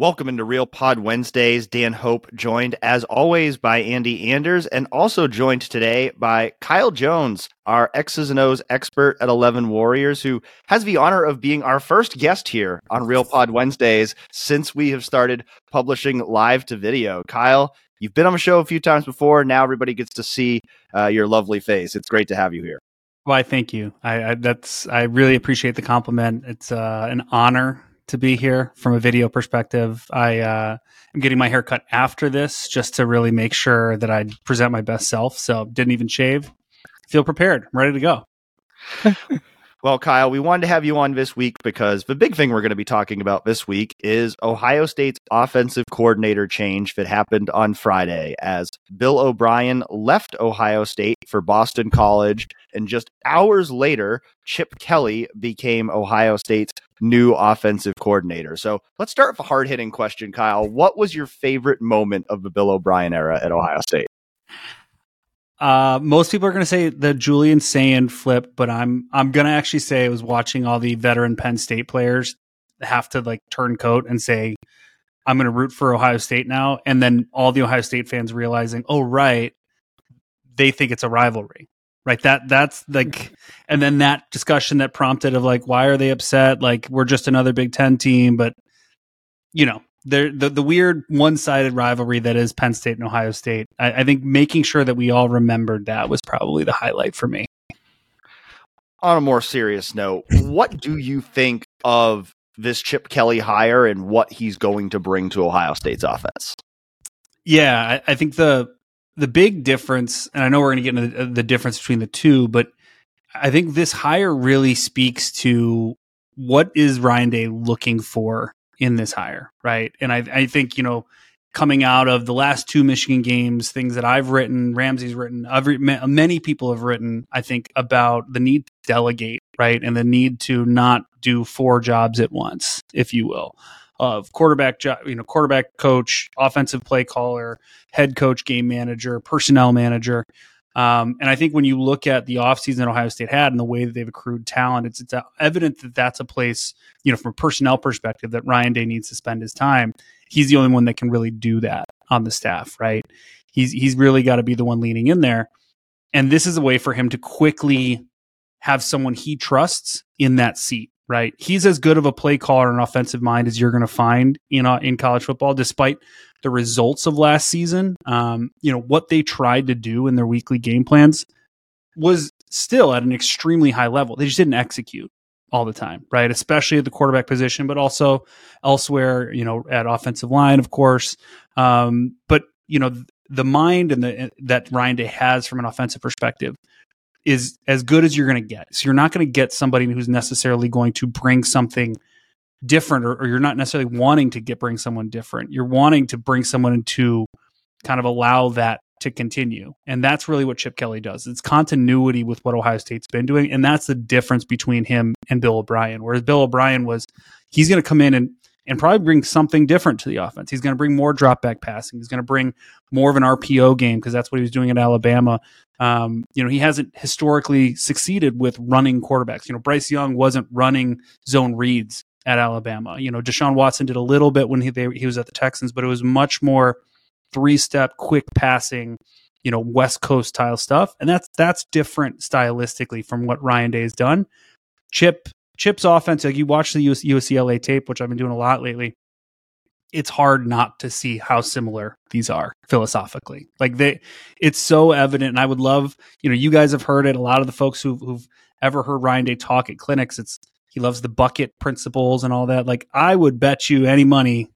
Welcome into Real Pod Wednesdays. Dan Hope joined as always by Andy Anders and also joined today by Kyle Jones, our X's and O's expert at 11 Warriors, who has the honor of being our first guest here on Real Pod Wednesdays since we have started publishing live to video. Kyle, you've been on the show a few times before. Now everybody gets to see uh, your lovely face. It's great to have you here. Why, thank you. I, I, that's I really appreciate the compliment. It's uh, an honor to be here from a video perspective. I uh, am getting my hair cut after this just to really make sure that I present my best self. So didn't even shave. Feel prepared. I'm ready to go. Well, Kyle, we wanted to have you on this week because the big thing we're going to be talking about this week is Ohio State's offensive coordinator change that happened on Friday as Bill O'Brien left Ohio State for Boston College. And just hours later, Chip Kelly became Ohio State's new offensive coordinator. So let's start with a hard hitting question, Kyle. What was your favorite moment of the Bill O'Brien era at Ohio State? Uh, most people are going to say the Julian Sayin flip, but I'm I'm going to actually say I was watching all the veteran Penn State players have to like turn coat and say I'm going to root for Ohio State now, and then all the Ohio State fans realizing, oh right, they think it's a rivalry, right? That that's like, and then that discussion that prompted of like, why are they upset? Like we're just another Big Ten team, but you know the the weird one sided rivalry that is Penn State and Ohio State. I, I, think making sure that we all remembered that was probably the highlight for me. On a more serious note, what do you think of this Chip Kelly hire and what he's going to bring to Ohio State's offense? Yeah, I, I think the the big difference, and I know we're going to get into the, the difference between the two, but I think this hire really speaks to what is Ryan Day looking for in this hire, right? And I, I think you know, coming out of the last two Michigan games, things that I've written, Ramzy's written, every, many people have written, I think about the need to delegate, right, and the need to not do four jobs at once, if you will, of quarterback you know, quarterback coach, offensive play caller, head coach, game manager, personnel manager. Um, and I think when you look at the offseason that Ohio State had and the way that they've accrued talent, it's, it's evident that that's a place, you know, from a personnel perspective, that Ryan Day needs to spend his time. He's the only one that can really do that on the staff, right? He's he's really got to be the one leaning in there. And this is a way for him to quickly have someone he trusts in that seat, right? He's as good of a play caller and offensive mind as you're going to find in uh, in college football, despite the results of last season, um, you know, what they tried to do in their weekly game plans was still at an extremely high level. They just didn't execute all the time, right? Especially at the quarterback position, but also elsewhere, you know, at offensive line, of course. Um, but you know, the mind and the that Ryan Day has from an offensive perspective is as good as you're going to get. So you're not going to get somebody who's necessarily going to bring something different or, or, you're not necessarily wanting to get bring someone different. You're wanting to bring someone to kind of allow that to continue. And that's really what chip kelly does. It's continuity with what ohio state's been doing and that's the difference between him and bill o'brien. Whereas bill o'brien was he's going to come in and and probably bring something different to the offense. He's going to bring more drop back passing. He's going to bring more of an rpo game because that's what he was doing at alabama. Um, you know he hasn't historically succeeded with running quarterbacks. You know bryce young wasn't running zone reads at Alabama. You know, Deshaun Watson did a little bit when he they, he was at the Texans, but it was much more three step, quick passing, you know, West Coast style stuff, and that's that's different stylistically from what Ryan Day has done. Chip Chip's offense, like you watch the US, UCLA tape, which I've been doing a lot lately. It's hard not to see how similar these are philosophically. Like they, it's so evident, and I would love, you know, you guys have heard it. A lot of the folks who've, who've ever heard Ryan Day talk at clinics, it's he loves the bucket principles and all that. Like I would bet you any money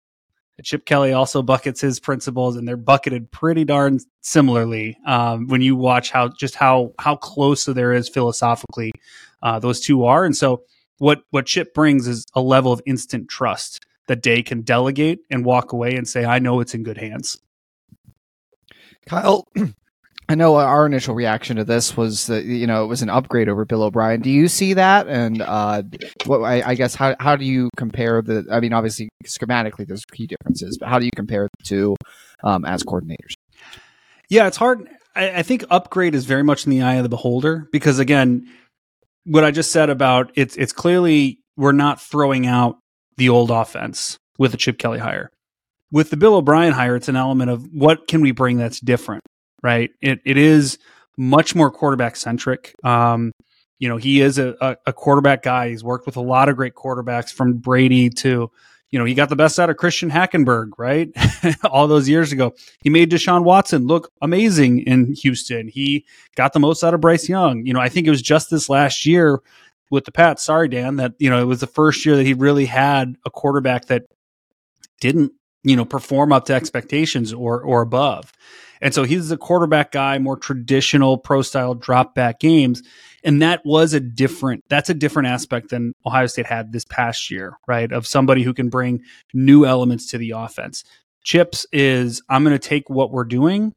that Chip Kelly also buckets his principles, and they're bucketed pretty darn similarly. Um, when you watch how just how how close there is philosophically, uh, those two are. And so what what Chip brings is a level of instant trust that Day can delegate and walk away and say, "I know it's in good hands." Kyle, I know our initial reaction to this was that you know it was an upgrade over Bill O'Brien. Do you see that? And uh, what I, I, guess how how do you compare the? I mean, obviously schematically there's key differences, but how do you compare the two um, as coordinators? Yeah, it's hard. I, I think upgrade is very much in the eye of the beholder because again, what I just said about it's it's clearly we're not throwing out the old offense with the Chip Kelly hire. With the Bill O'Brien hire, it's an element of what can we bring that's different, right? It it is much more quarterback centric. Um, you know, he is a, a, a quarterback guy. He's worked with a lot of great quarterbacks from Brady to you know, he got the best out of Christian Hackenberg, right? All those years ago. He made Deshaun Watson look amazing in Houston. He got the most out of Bryce Young. You know, I think it was just this last year with the Pats, sorry, Dan, that, you know, it was the first year that he really had a quarterback that didn't, you know, perform up to expectations or or above. And so he's a quarterback guy, more traditional pro style drop back games. And that was a different, that's a different aspect than Ohio State had this past year, right? Of somebody who can bring new elements to the offense. Chips is, I'm going to take what we're doing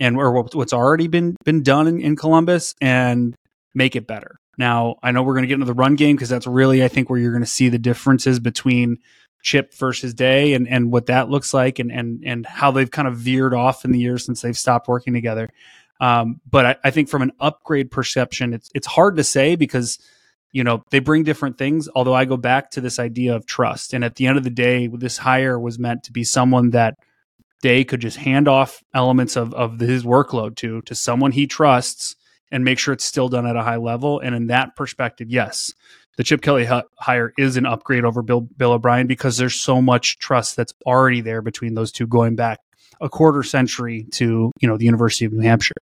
and or what's already been been done in, in Columbus and make it better. Now, I know we're going to get into the run game because that's really, I think, where you're going to see the differences between Chip versus Day and, and what that looks like and, and, and how they've kind of veered off in the years since they've stopped working together. Um, but I, I, think from an upgrade perception, it's it's hard to say because you know they bring different things. Although I go back to this idea of trust, and at the end of the day, this hire was meant to be someone that Day could just hand off elements of of his workload to to someone he trusts and make sure it's still done at a high level. And in that perspective, yes, the Chip Kelly hire is an upgrade over Bill Bill O'Brien because there's so much trust that's already there between those two going back a quarter century to you know the University of New Hampshire.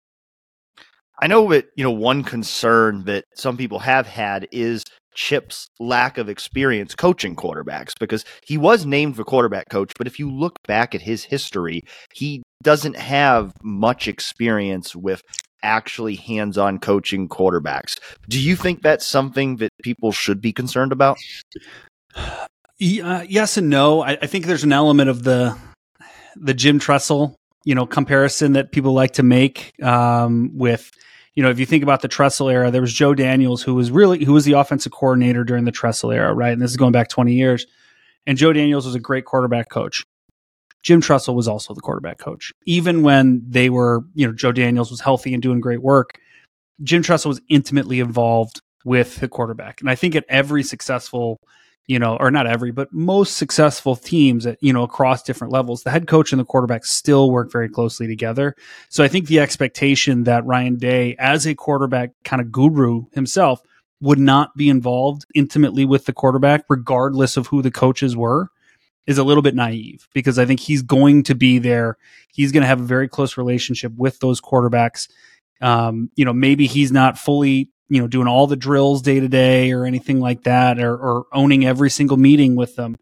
I know that you know one concern that some people have had is Chip's lack of experience coaching quarterbacks because he was named for quarterback coach, but if you look back at his history, he doesn't have much experience with actually hands-on coaching quarterbacks. Do you think that's something that people should be concerned about? Uh, yes and no. I, I think there's an element of the the Jim Tressel, you know, comparison that people like to make um, with, you know, if you think about the Tressel era, there was Joe Daniels who was really who was the offensive coordinator during the Tressel era, right? And this is going back 20 years. And Joe Daniels was a great quarterback coach. Jim Tressel was also the quarterback coach. Even when they were, you know, Joe Daniels was healthy and doing great work, Jim Tressel was intimately involved with the quarterback. And I think at every successful you know, or not every, but most successful teams at, you know, across different levels, the head coach and the quarterback still work very closely together. So I think the expectation that Ryan Day, as a quarterback kind of guru himself, would not be involved intimately with the quarterback, regardless of who the coaches were, is a little bit naive because I think he's going to be there. He's going to have a very close relationship with those quarterbacks. Um, you know, maybe he's not fully you know, doing all the drills day to day or anything like that, or, or owning every single meeting with them.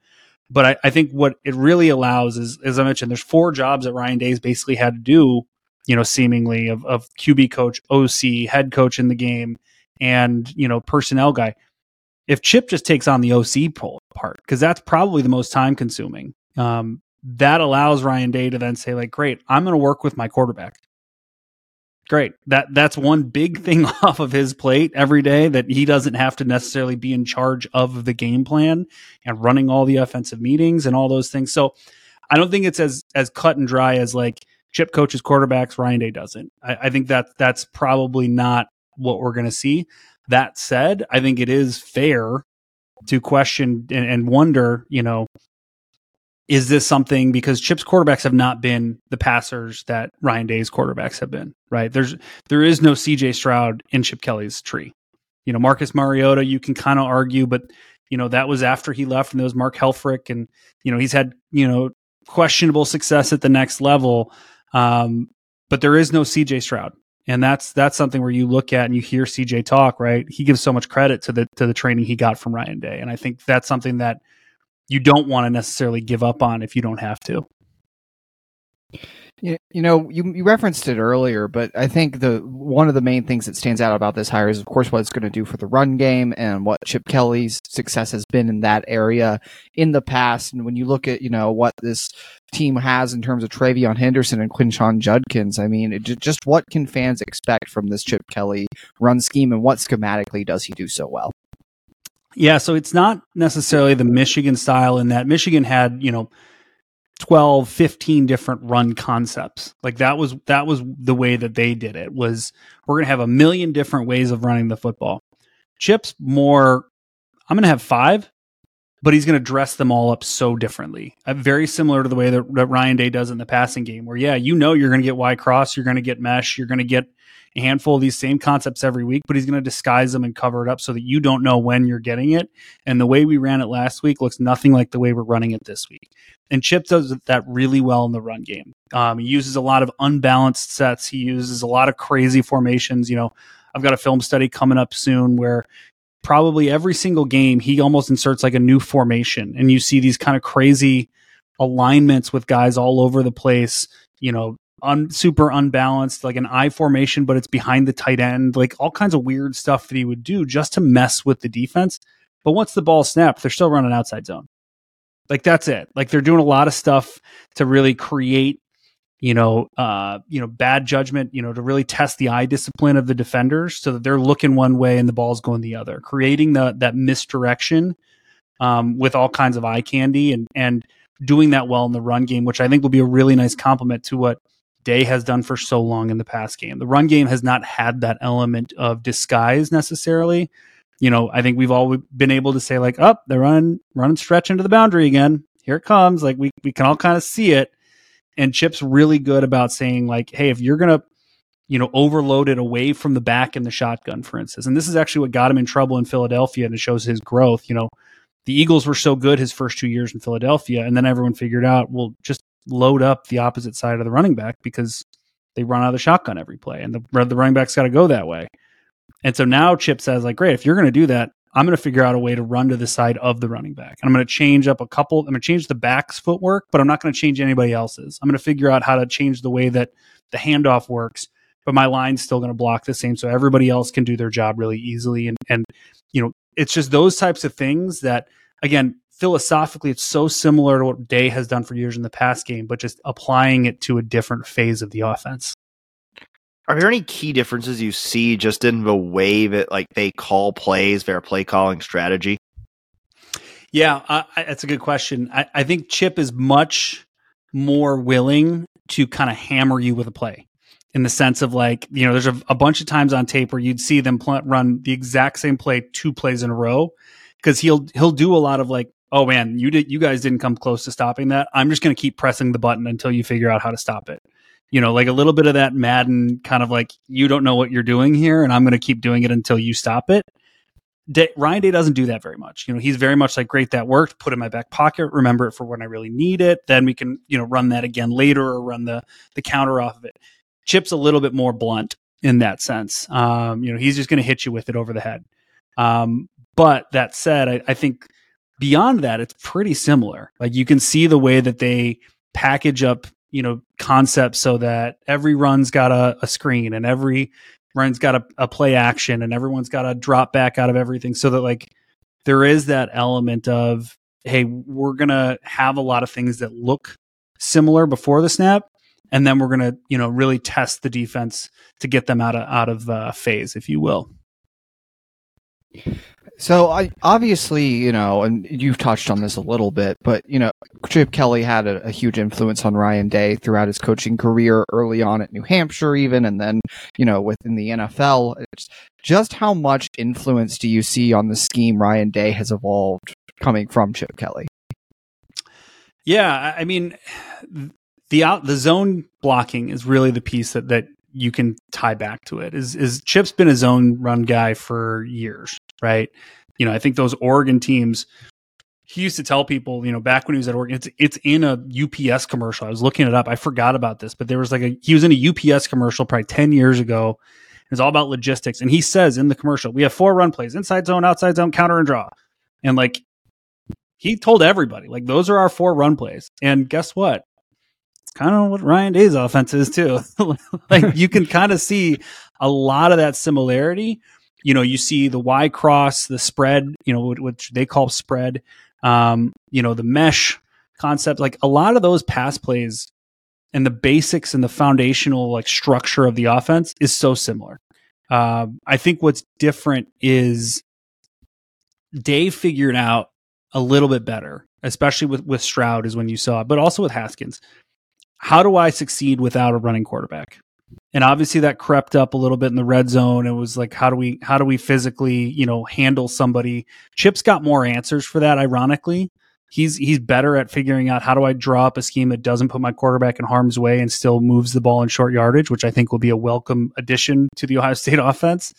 But I, I, think what it really allows is, as I mentioned, there's four jobs that Ryan Day's basically had to do, you know, seemingly of, of QB coach, OC, head coach in the game, and, you know, personnel guy. If Chip just takes on the OC part, because that's probably the most time consuming, um, that allows Ryan Day to then say, like, great, I'm going to work with my quarterback great. That that's one big thing off of his plate every day that he doesn't have to necessarily be in charge of the game plan and running all the offensive meetings and all those things. So I don't think it's as as cut and dry as like Chip coaches quarterbacks, Ryan Day doesn't. I, I think that that's probably not what we're going to see. That said, I think it is fair to question and, and wonder, you know, is this something because Chip's quarterbacks have not been the passers that Ryan Day's quarterbacks have been, right? There's there is no CJ Stroud in Chip Kelly's tree. You know, Marcus Mariota, you can kind of argue, but you know, that was after he left and there was Mark Helfrich and you know, he's had, you know, questionable success at the next level. Um, but there is no CJ Stroud. And that's that's something where you look at and you hear CJ talk, right? He gives so much credit to the to the training he got from Ryan Day. And I think that's something that you don't want to necessarily give up on if you don't have to. You, you know, you, you referenced it earlier, but I think the one of the main things that stands out about this hire is, of course, what it's going to do for the run game and what Chip Kelly's success has been in that area in the past. And when you look at, you know, what this team has in terms of TreVeyon Henderson and Quinshon Judkins, I mean, it, just what can fans expect from this Chip Kelly run scheme and what schematically does he do so well? Yeah, so it's not necessarily the Michigan style in that Michigan had, you know, 12, 15 different run concepts. Like that was that was the way that they did it was we're going to have a million different ways of running the football. Chips more I'm going to have 5 but he's going to dress them all up so differently. Uh, very similar to the way that, that, Ryan Day does in the passing game, where, yeah, you know, you're going to get Y cross, you're going to get mesh, you're going to get a handful of these same concepts every week, but he's going to disguise them and cover it up so that you don't know when you're getting it. And the way we ran it last week looks nothing like the way we're running it this week. And Chip does that really well in the run game. Um, he uses a lot of unbalanced sets. He uses a lot of crazy formations. You know, I've got a film study coming up soon where probably every single game he almost inserts like a new formation and you see these kind of crazy alignments with guys all over the place you know un, super unbalanced like an I formation but it's behind the tight end like all kinds of weird stuff that he would do just to mess with the defense. But once the ball snapped they're still running outside zone. Like that's it. Like they're doing a lot of stuff to really create you know, uh, you know, bad judgment, you know, to really test the eye discipline of the defenders so that they're looking one way and the ball's going the other, creating the that misdirection um, with all kinds of eye candy and and doing that well in the run game, which I think will be a really nice complement to what Day has done for so long in the past game. The run game has not had that element of disguise necessarily. You know, I think we've all been able to say like, "Up, oh, they're running, running stretch into the boundary again. Here it comes." Like we we can all kind of see it and Chip's really good about saying like, hey, if you're gonna you know, overload it away from the back in the shotgun, for instance. And this is actually what got him in trouble in Philadelphia and it shows his growth. You know, the Eagles were so good his first two years in Philadelphia, and then everyone figured out, well, just load up the opposite side of the running back because they run out of the shotgun every play, and the the running back's got to go that way. And so now Chip says, like, great, if you're going to do that, I'm going to figure out a way to run to the side of the running back. And I'm going to change up a couple. I'm going to change the back's footwork, but I'm not going to change anybody else's. I'm going to figure out how to change the way that the handoff works, but my line's still going to block the same. So everybody else can do their job really easily. And, and, you know, it's just those types of things that, again, philosophically, it's so similar to what Day has done for years in the past game, but just applying it to a different phase of the offense. Are there any key differences you see just in the way that like they call plays, their play calling strategy? Yeah, uh, that's a good question. I, I think Chip is much more willing to kind of hammer you with a play in the sense of like you know there's a, a bunch of times on tape where you'd see them pl- run the exact same play two plays in a row because he'll he'll do a lot of like oh man you did you guys didn't come close to stopping that i'm just going to keep pressing the button until you figure out how to stop it you know, like a little bit of that Madden kind of like, you don't know what you're doing here, and I'm going to keep doing it until you stop it. Ryan Day doesn't do that very much. You know, he's very much like, great, that worked. Put in my back pocket. Remember it for when I really need it. Then we can, you know, run that again later or run the the counter off of it. Chip's a little bit more blunt in that sense. Um, you know, he's just going to hit you with it over the head. Um, but that said, I, I think beyond that, it's pretty similar. Like you can see the way that they package up you know concepts so that every run's got a, a screen and every run's got a, a, play action and everyone's got a drop back out of everything so that like there is that element of hey we're gonna have a lot of things that look similar before the snap and then we're gonna you know really test the defense to get them out of out of uh, phase if you will so I obviously, you know, and you've touched on this a little bit, but you know, Chip Kelly had a, a, huge influence on Ryan Day throughout his coaching career, early on at New Hampshire, even, and then you know within the NFL. It's just how much influence do you see on the scheme Ryan Day has evolved coming from Chip Kelly? Yeah, I mean, the out the zone blocking is really the piece that that you can tie back to it. Is is Chip's been a zone run guy for years, right? You know, I think those Oregon teams. He used to tell people, you know, back when he was at Oregon, it's it's in a UPS commercial. I was looking it up. I forgot about this, but there was like a he was in a UPS commercial probably ten years ago. It's all about logistics, and he says in the commercial, we have four run plays: inside zone, outside zone, counter, and draw. And like he told everybody, like those are our four run plays. And guess what? It's kind of what Ryan Day's offense is too. like you can kind of see a lot of that similarity you know, you see the Y cross, the spread, you know, which they call spread, um, you know, the mesh concept, like a lot of those pass plays and the basics and the foundational like structure of the offense is so similar. Uh, I think what's different is Day figured out a little bit better, especially with with Stroud is when you saw it, but also with Haskins. How do I succeed without a running quarterback? And obviously that crept up a little bit in the red zone. It was like, how do we how do we physically you know handle somebody? Chip's got more answers for that. Ironically, he's he's better at figuring out how do I draw up a scheme that doesn't put my quarterback in harm's way and still moves the ball in short yardage, which I think will be a welcome addition to the Ohio State offense.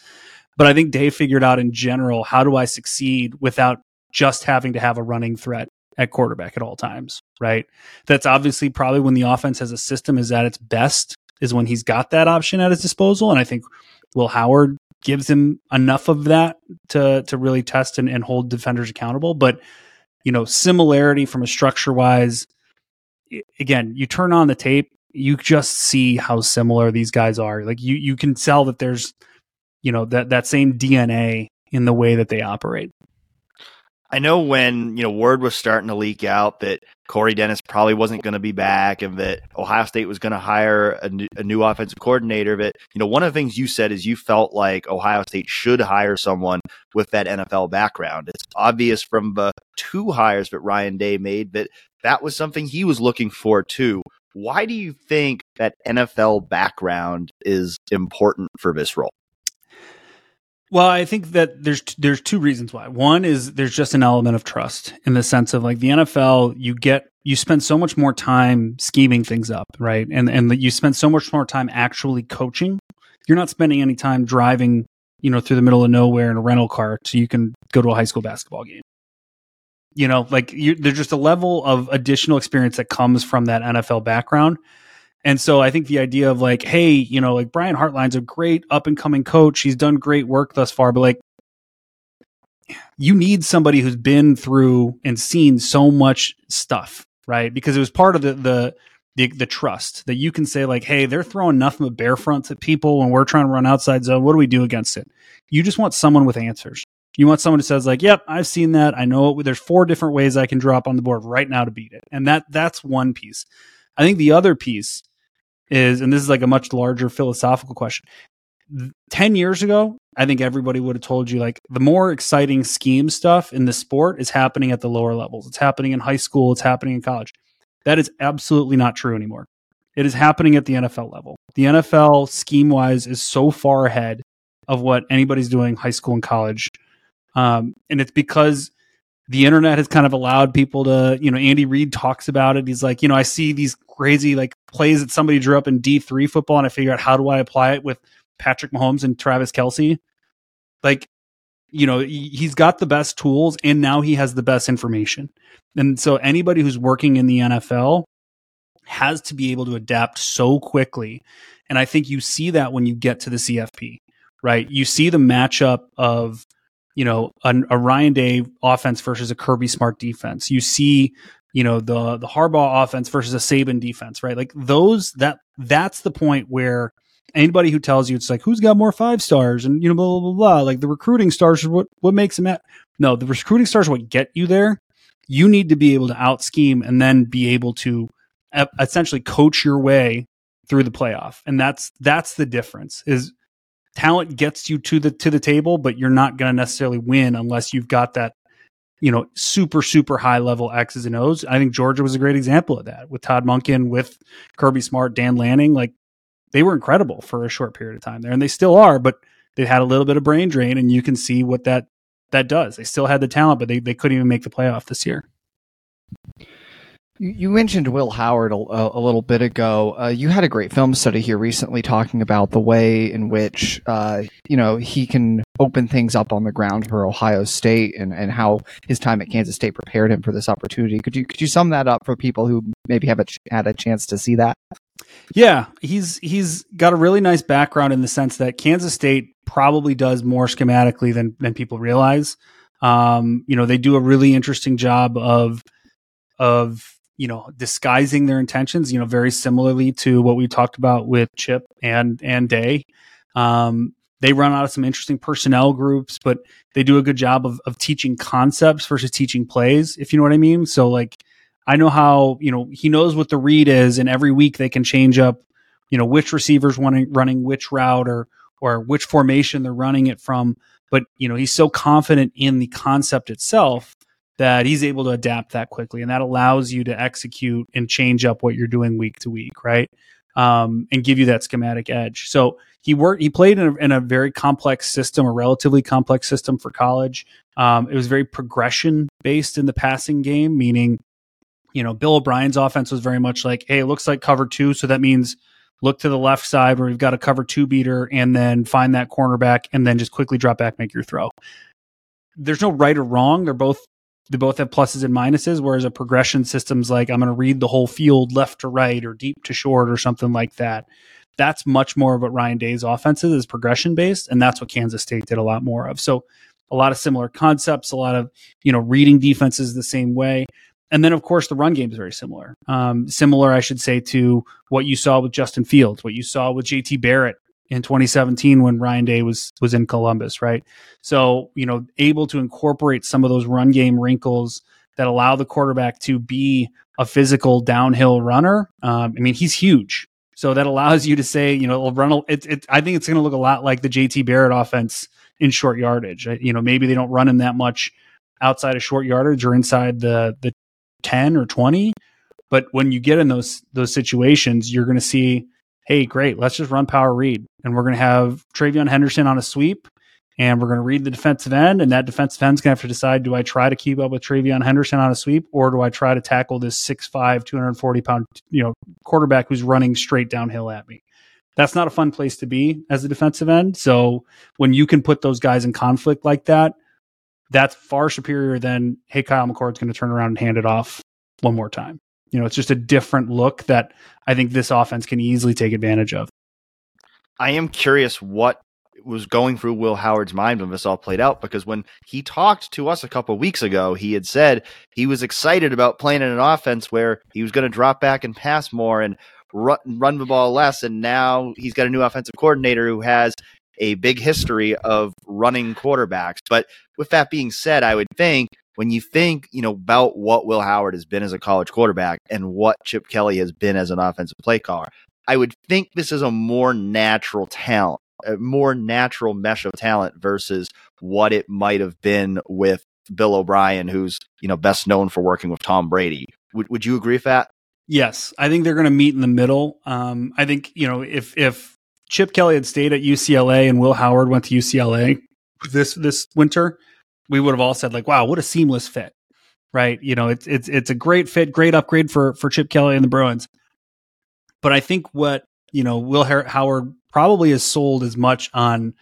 But I think Day figured out in general how do I succeed without just having to have a running threat at quarterback at all times, right? That's obviously probably when the offense as a system is at its best is when he's got that option at his disposal. And I think Will Howard gives him enough of that to to really test and, and hold defenders accountable. But you know, similarity from a structure wise, again, you turn on the tape, you just see how similar these guys are. Like you you can tell that there's you know that that same DNA in the way that they operate. I know when you know word was starting to leak out that Corey Dennis probably wasn't going to be back, and that Ohio State was going to hire a new, a new, offensive coordinator. But you know, one of the things you said is you felt like Ohio State should hire someone with that NFL background. It's obvious from the two hires that Ryan Day made that that was something he was looking for too. Why do you think that NFL background is important for this role? Well, I think that there's there's two reasons why. One is there's just an element of trust in the sense of like the NFL, you get you spend so much more time scheming things up, right? And and you spend so much more time actually coaching. You're not spending any time driving, you know, through the middle of nowhere in a rental car so you can go to a high school basketball game. You know, like you, there's just a level of additional experience that comes from that NFL background and so I think the idea of like, hey, you know, like Brian Hartline's a great up and coming coach. He's done great work thus far, but like you need somebody who's been through and seen so much stuff, right? Because it was part of the the the, the trust that you can say like, hey, they're throwing nothing but bear fronts at people when we're trying to run outside zone. What do we do against it? You just want someone with answers. You want someone who says like, "Yep, I've seen that. I know it. There's four different ways I can drop on the board right now to beat it." And that that's one piece. I think the other piece is, and this is like a much larger philosophical question. 10 years ago, I think everybody would have told you like the more exciting scheme stuff in the sport is happening at the lower levels. It's happening in high school, it's happening in college. That is absolutely not true anymore. It is happening at the NFL level. The NFL scheme wise is so far ahead of what anybody's doing high school and college. Um, and it's because the internet has kind of allowed people to, you know, Andy Reid talks about it. He's like, you know, I see these crazy like plays that somebody drew up in D3 football and I figure out how do I apply it with Patrick Mahomes and Travis Kelce. Like, you know, he's got the best tools and now he has the best information. And so anybody who's working in the NFL has to be able to adapt so quickly. And I think you see that when you get to the CFP, right? You see the matchup of you know, a, a Ryan Day offense versus a Kirby Smart defense. You see, you know, the the Harbaugh offense versus a Saban defense, right? Like those that that's the point where anybody who tells you it's like who's got more five stars and you know blah blah blah, blah like the recruiting stars are what what makes them at no the recruiting stars what get you there you need to be able to out scheme and then be able to essentially coach your way through the playoff and that's that's the difference is talent gets you to the to the table, but you're not going to necessarily win unless you've got that you know super super high level X's and O's. I think Georgia was a great example of that with Todd Monken, with Kirby Smart, Dan Lanning. Like they were incredible for a short period of time there, and they still are. But they had a little bit of brain drain, and you can see what that that does. They still had the talent, but they they couldn't even make the playoff this year. You mentioned Will Howard a, a little bit ago. Uh, you had a great film study here recently talking about the way in which uh, you know he can open things up on the ground for Ohio State and, and how his time at Kansas State prepared him for this opportunity. Could you could you sum that up for people who maybe haven't had a chance to see that? Yeah, he's he's got a really nice background in the sense that Kansas State probably does more schematically than than people realize. Um, you know, they do a really interesting job of of you know disguising their intentions you know very similarly to what we talked about with chip and and day um, they run out of some interesting personnel groups but they do a good job of, of teaching concepts versus teaching plays if you know what i mean. So like i know how you know he knows what the read is and every week they can change up you know which receivers running running which route or or which formation they're running it from. But you know he's so confident in the concept itself that he's able to adapt that quickly and that allows you to execute and change up what you're doing week to week right? Um, and give you that schematic edge. So he worked. He played in a, in a very complex system, a relatively complex system for college. Um, it was very progression based in the passing game, meaning, you know, Bill O'Brien's offense was very much like, hey, it looks like cover two, so that means look to the left side where we've got a cover two beater, and then find that cornerback, and then just quickly drop back, make your throw. There's no right or wrong. They're both they both have pluses and minuses. Whereas a progression system's like I'm going to read the whole field left to right or deep to short or something like that. That's much more of what Ryan Day's offense is, is progression based, and that's what Kansas State did a lot more of. So a lot of similar concepts, a lot of you know reading defenses the same way. And then, of course, the run game is very similar. Um, similar, I should say, to what you saw with Justin Fields, what you saw with JT Barrett in 2017 when Ryan Day was was in Columbus, right? So, you know, able to incorporate some of those run game wrinkles that allow the quarterback to be a physical downhill runner. Um, I mean, he's huge. So that allows you to say, you know, run. It, it, I think it's going to look a lot like the JT Barrett offense in short yardage. You know, maybe they don't run him that much outside of short yardage or inside the the 10 or 20. But when you get in those those situations, you're going to see, hey, great, let's just run power read, and we're going to have TreVeyon Henderson on a sweep, and we're going to read the defensive end, and that defensive end's going to have to decide: do I try to keep up with TreVeyon Henderson on a sweep, or do I try to tackle this 6'5", 240 pound, you know, quarterback who's running straight downhill at me? That's not a fun place to be as a defensive end. So when you can put those guys in conflict like that, that's far superior than hey Kyle McCord's going to turn around and hand it off one more time. You know, it's just a different look that I think this offense can easily take advantage of. I am curious what was going through Will Howard's mind when this all played out because when he talked to us a couple weeks ago, he had said he was excited about playing in an offense where he was going to drop back and pass more and run, run the ball less. And now he's got a new offensive coordinator who has a big history of running quarterbacks. But with that being said, I would think when you think, you know, about what Will Howard has been as a college quarterback and what Chip Kelly has been as an offensive play caller, I would think this is a more natural talent, a more natural mesh of talent versus what it might have been with Bill O'Brien, who's, you know, best known for working with Tom Brady. Would would you agree with that? Yes, I think they're going to meet in the middle. Um, I think you know if if Chip Kelly had stayed at UCLA and Will Howard went to UCLA this this winter, we would have all said like, "Wow, what a seamless fit!" Right? You know, it's it's it's a great fit, great upgrade for for Chip Kelly and the Bruins. But I think what you know, Will Howard probably has sold as much on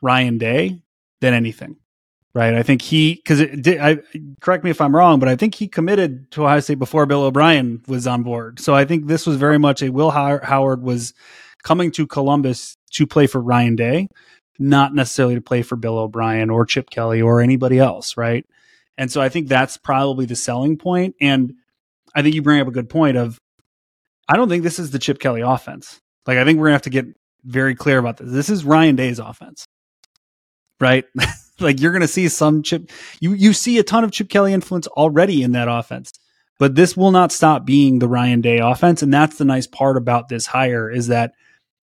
Ryan Day than anything. Right? I think he because it did, I correct me if I'm wrong, but I think he committed to Ohio State before Bill O'Brien was on board. So I think this was very much a Will Howard was coming to Columbus to play for Ryan Day, not necessarily to play for Bill O'Brien or Chip Kelly or anybody else, right? And so I think that's probably the selling point. And I think you bring up a good point of I don't think this is the Chip Kelly offense. Like I think we're gonna have to get very clear about this. This is Ryan Day's offense. Right? like you're gonna see some Chip you you see a ton of Chip Kelly influence already in that offense. But this will not stop being the Ryan Day offense. And that's the nice part about this hire is that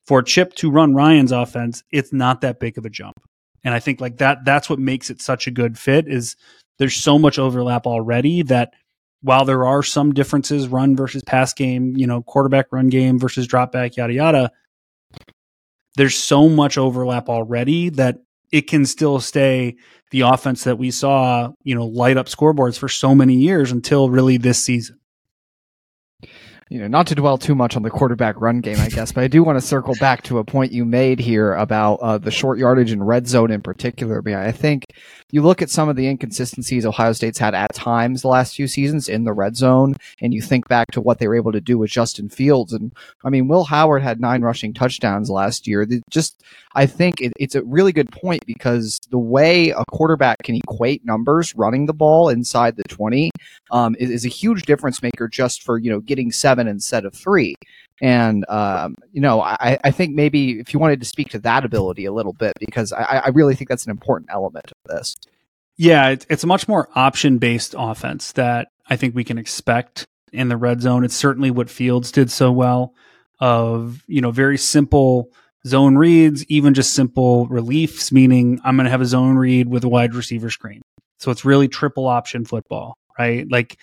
for Chip to run Ryan's offense, it's not that big of a jump. And I think like that that's what makes it such a good fit is there's so much overlap already that while there are some differences run versus pass game, you know, quarterback run game versus drop back, yada yada, there's so much overlap already that it can still stay the offense that we saw, you know, light up scoreboards for so many years until really this season you know, not to dwell too much on the quarterback run game, I guess, but I do want to circle back to a point you made here about uh, the short yardage and red zone in particular. I, think you look at some of the inconsistencies Ohio State's had at times the last few seasons in the red zone, and you think back to what they were able to do with Justin Fields. And I mean, Will Howard had nine rushing touchdowns last year. just, I think it, it's a really good point because the way a quarterback can equate numbers running the ball inside the 20 um, is, is a huge difference maker just for, you know, getting seven instead of three. And um, you know, I, I think maybe if you wanted to speak to that ability a little bit, because I, I really think that's an important element of this. Yeah, it's a much more option based offense that I think we can expect in the red zone. It's certainly what Fields did so well of, you know, very simple zone reads, even just simple reliefs, meaning I'm going to have a zone read with a wide receiver screen. So it's really triple option football, right? Like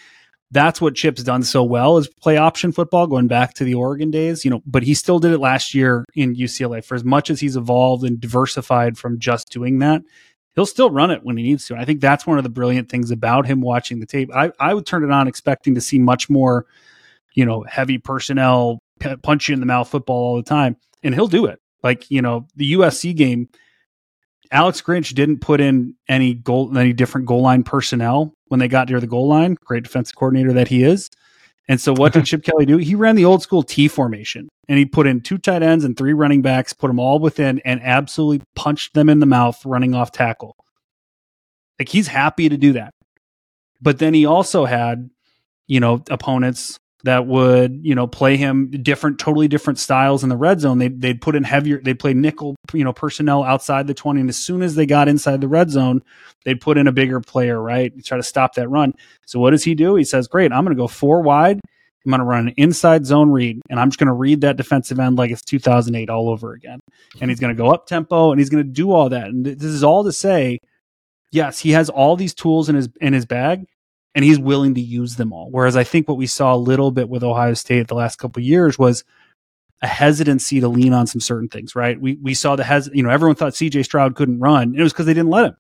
that's what Chip's done so well is play option football, going back to the Oregon days, you know, but he still did it last year in UCLA. For as much as he's evolved and diversified from just doing that, he'll still run it when he needs to. And I think that's one of the brilliant things about him watching the tape. I, I would turn it on expecting to see much more, you know, heavy personnel, punch you in the mouth football all the time. And he'll do it. Like, you know, the USC game, Alex Grinch didn't put in any goal, any different goal line personnel when they got near the goal line. Great defensive coordinator that he is. And so, what did Chip Kelly do? He ran the old school T formation, and he put in two tight ends and three running backs, put them all within, and absolutely punched them in the mouth running off tackle. Like he's happy to do that. But then he also had, you know, opponents that would you know play him different totally different styles in the red zone. They they'd put in heavier they'd play nickel you know personnel outside the 20 and as soon as they got inside the red zone they'd put in a bigger player right? Try to stop that run. So what does he do? He says great i'm going to go four wide. I'm going to run an inside zone read and i'm just going to read that defensive end like it's 2008 all over again. And he's going to go up tempo and he's going to do all that. And this is all to say yes he has all these tools in his in his bag and he's willing to use them all. Whereas I think what we saw a little bit with Ohio State the last couple years was a hesitancy to lean on some certain things, right? We we saw the hes you know, everyone thought CJ Stroud couldn't run. It was because they didn't let him.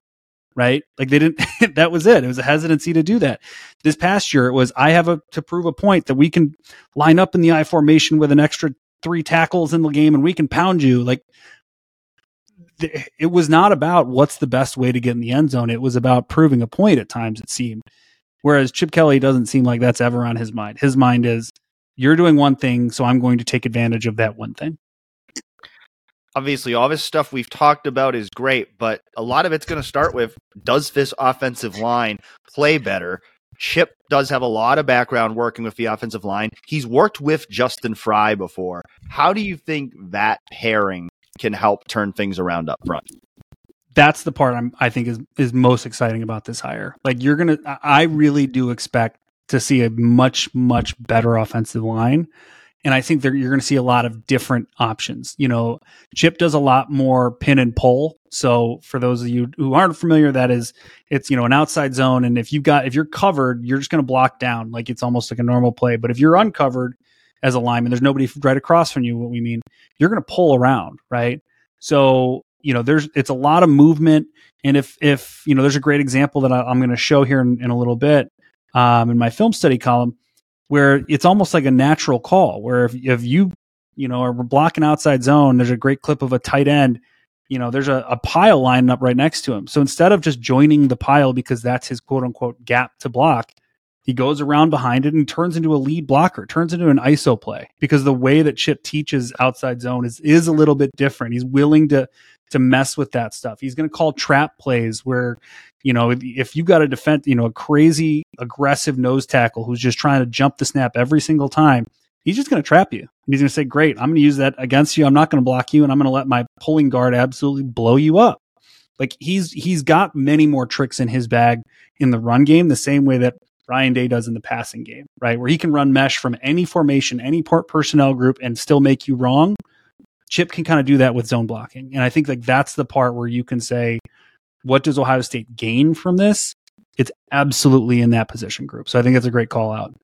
Right? Like they didn't that was it. It was a hesitancy to do that. This past year it was I have a to prove a point that we can line up in the I formation with an extra three tackles in the game and we can pound you. Like it was not about what's the best way to get in the end zone. It was about proving a point at times, it seemed. Whereas Chip Kelly doesn't seem like that's ever on his mind. His mind is, you're doing one thing, so I'm going to take advantage of that one thing. Obviously, all this stuff we've talked about is great, but a lot of it's going to start with does this offensive line play better? Chip does have a lot of background working with the offensive line. He's worked with Justin Frye before. How do you think that pairing can help turn things around up front? That's the part I'm I think is is most exciting about this hire. Like you're gonna, I really do expect to see a much much better offensive line, and I think you're going to see a lot of different options. You know, Chip does a lot more pin and pull. So for those of you who aren't familiar, that is, it's you know an outside zone, and if you've got if you're covered, you're just going to block down like it's almost like a normal play. But if you're uncovered as a lineman, there's nobody right across from you. What we mean, you're going to pull around, right? So you know, there's it's a lot of movement, and if if you know, there's a great example that I, am going to show here in, in, a little bit um, in my film study column, where it's almost like a natural call. Where if if you you know are blocking outside zone, there's a great clip of a tight end. You know, there's a, a pile lining up right next to him. So instead of just joining the pile because that's his quote unquote gap to block, he goes around behind it and turns into a lead blocker, turns into an ISO play because the way that Chip teaches outside zone is is a little bit different. He's willing to to mess with that stuff. He's going to call trap plays where, you know, if you've got a defense, you know, a crazy aggressive nose tackle who's just trying to jump the snap every single time, he's just going to trap you. He's going to say, "Great, I'm going to use that against you. I'm not going to block you, and I'm going to let my pulling guard absolutely blow you up." Like he's he's got many more tricks in his bag in the run game, the same way that Ryan Day does in the passing game, right? Where he can run mesh from any formation, any port personnel group, and still make you wrong Chip can kind of do that with zone blocking. And I think like that's the part where you can say, what does Ohio State gain from this? It's absolutely in that position group. So I think that's a great call out.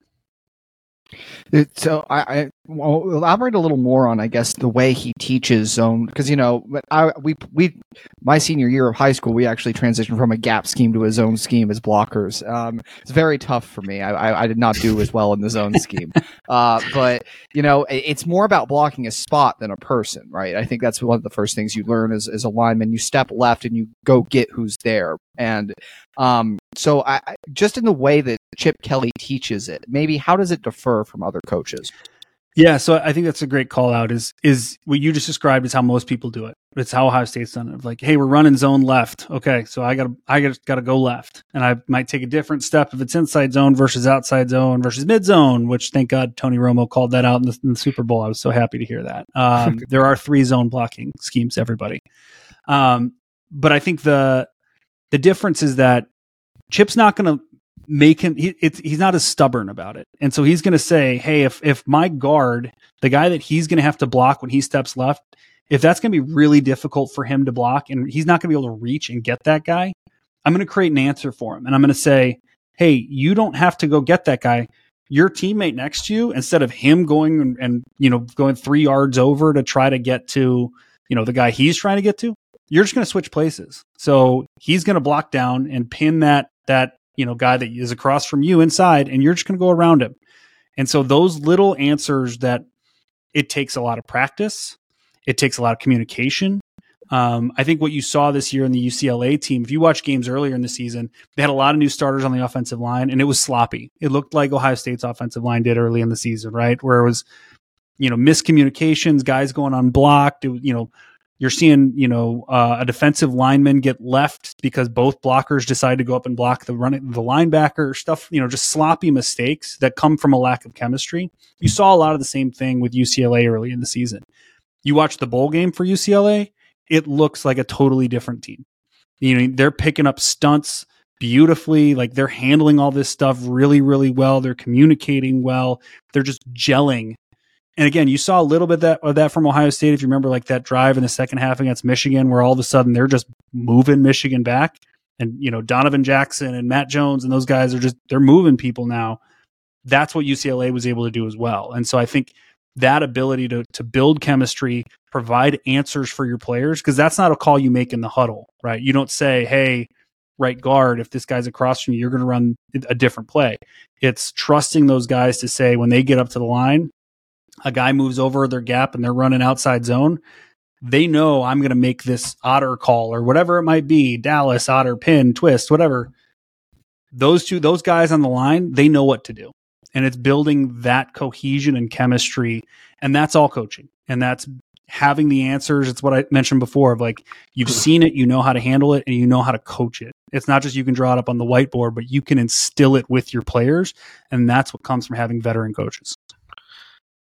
So I, I will elaborate a little more on, I guess, the way he teaches zone because you know, I we we my senior year of high school, we actually transitioned from a gap scheme to a zone scheme as blockers. Um, it's very tough for me. I, I, I did not do as well in the zone scheme, uh, but you know, it's more about blocking a spot than a person, right? I think that's one of the first things you learn as as a lineman. You step left and you go get who's there, and um, so I just in the way that Chip Kelly teaches it, maybe how does it differ from other coaches? Yeah, so I think that's a great call out. Is is what you just described is how most people do it. It's how Ohio State's done it. Like, hey, we're running zone left. Okay, so I got to I got got to go left, and I might take a different step if it's inside zone versus outside zone versus mid zone. Which thank God Tony Romo called that out in the, in the Super Bowl. I was so happy to hear that. Um, there are three zone blocking schemes. Everybody, um, but I think the the difference is that Chip's not going to make him he, he's not as stubborn about it and so he's going to say hey if if my guard the guy that he's going to have to block when he steps left if that's going to be really difficult for him to block and he's not going to be able to reach and get that guy i'm going to create an answer for him and i'm going to say hey, you don't have to go get that guy. Your teammate next to you, instead of him going and, and you know going three yards over to try to get to you know the guy he's trying to get to, you're just going to switch places. So he's going to block down and pin that that you know guy that is across from you inside, and you're just going to go around him. And so those little answers that it takes a lot of practice, it takes a lot of communication. Um, I think what you saw this year in the UCLA team, if you watch games earlier in the season, they had a lot of new starters on the offensive line, and it was sloppy. It looked like Ohio State's offensive line did early in the season, right? Where it was, you know, miscommunications, guys going unblocked. It, you know, you're seeing, you know, uh, a defensive lineman get left because both blockers decide to go up and block the running the linebacker stuff. You know, just sloppy mistakes that come from a lack of chemistry. You saw a lot of the same thing with UCLA early in the season. You watch the bowl game for UCLA it looks like a totally different team. You know, they're picking up stunts beautifully. Like they're handling all this stuff really, really well. They're communicating well. They're just gelling. And again, you saw a little bit that, of that from Ohio State. If you remember, like that drive in the second half against Michigan, where all of a sudden they're just moving Michigan back, and you know Donovan Jackson and Matt Jones and those guys are just they're moving people now. That's what UCLA was able to do as well. And so I think that ability to to build chemistry, provide answers for your players, because that's not a call you make in the huddle, right? You don't say, "Hey, right guard, if this guy's across from you, you're going to run a different play." It's trusting those guys to say when they get up to the line, a guy moves over their gap and they're running outside zone. They know I'm going to make this otter call or whatever it might be, Dallas, otter, pin, twist, whatever. Those two, those guys on the line, they know what to do and it's building that cohesion and chemistry and that's all coaching and that's having the answers it's what i mentioned before of like you've seen it you know how to handle it and you know how to coach it it's not just you can draw it up on the whiteboard but you can instill it with your players and that's what comes from having veteran coaches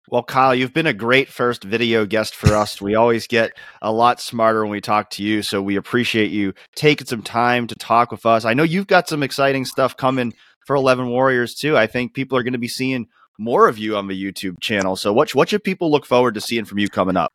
well, Kyle, you've been a great first video guest for us. We always get a lot smarter when we talk to you. So we appreciate you taking some time to talk with us. I know you've got some exciting stuff coming for 11 Warriors too. I think people are going to be seeing more of you on the YouTube channel. So what what should people look forward to seeing from you coming up?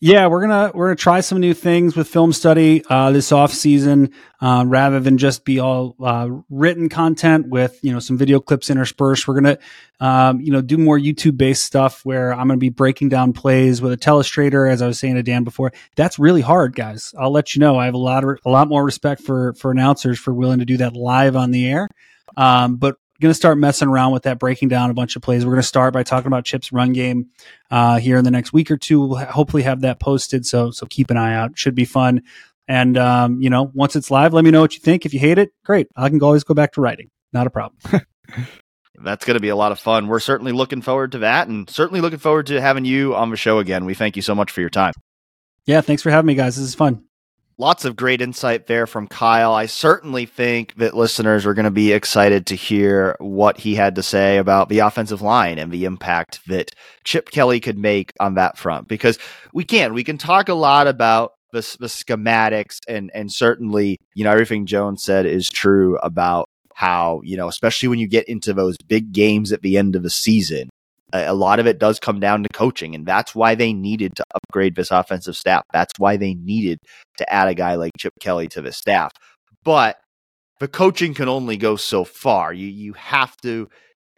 Yeah, we're gonna we're gonna try some new things with film study uh, this off season, uh, rather than just be all uh, written content with you know some video clips interspersed. We're gonna um, you know do more YouTube based stuff where I'm gonna be breaking down plays with a telestrator, as I was saying to Dan before. That's really hard, guys. I'll let you know. I have a lot of a lot more respect for for announcers for willing to do that live on the air. Um, but going to start messing around with that, breaking down a bunch of plays. We're going to start by talking about Chip's run game uh, here in the next week or two. We'll hopefully have that posted, so so keep an eye out. Should be fun. And um, you know, once it's live, let me know what you think. If you hate it, great. I can always go back to writing. Not a problem. That's going to be a lot of fun. We're certainly looking forward to that, and certainly looking forward to having you on the show again. We thank you so much for your time. Yeah, thanks for having me, guys. This is fun. Lots of great insight there from Kyle. I certainly think that listeners are going to be excited to hear what he had to say about the offensive line and the impact that Chip Kelly could make on that front. Because we can, we can talk a lot about the, the schematics and and certainly, you know, everything Jones said is true about how, you know, especially when you get into those big games at the end of the season, a lot of it does come down to coaching, and that's why they needed to upgrade this offensive staff. That's why they needed to add a guy like Chip Kelly to the staff. But the coaching can only go so far. You you have to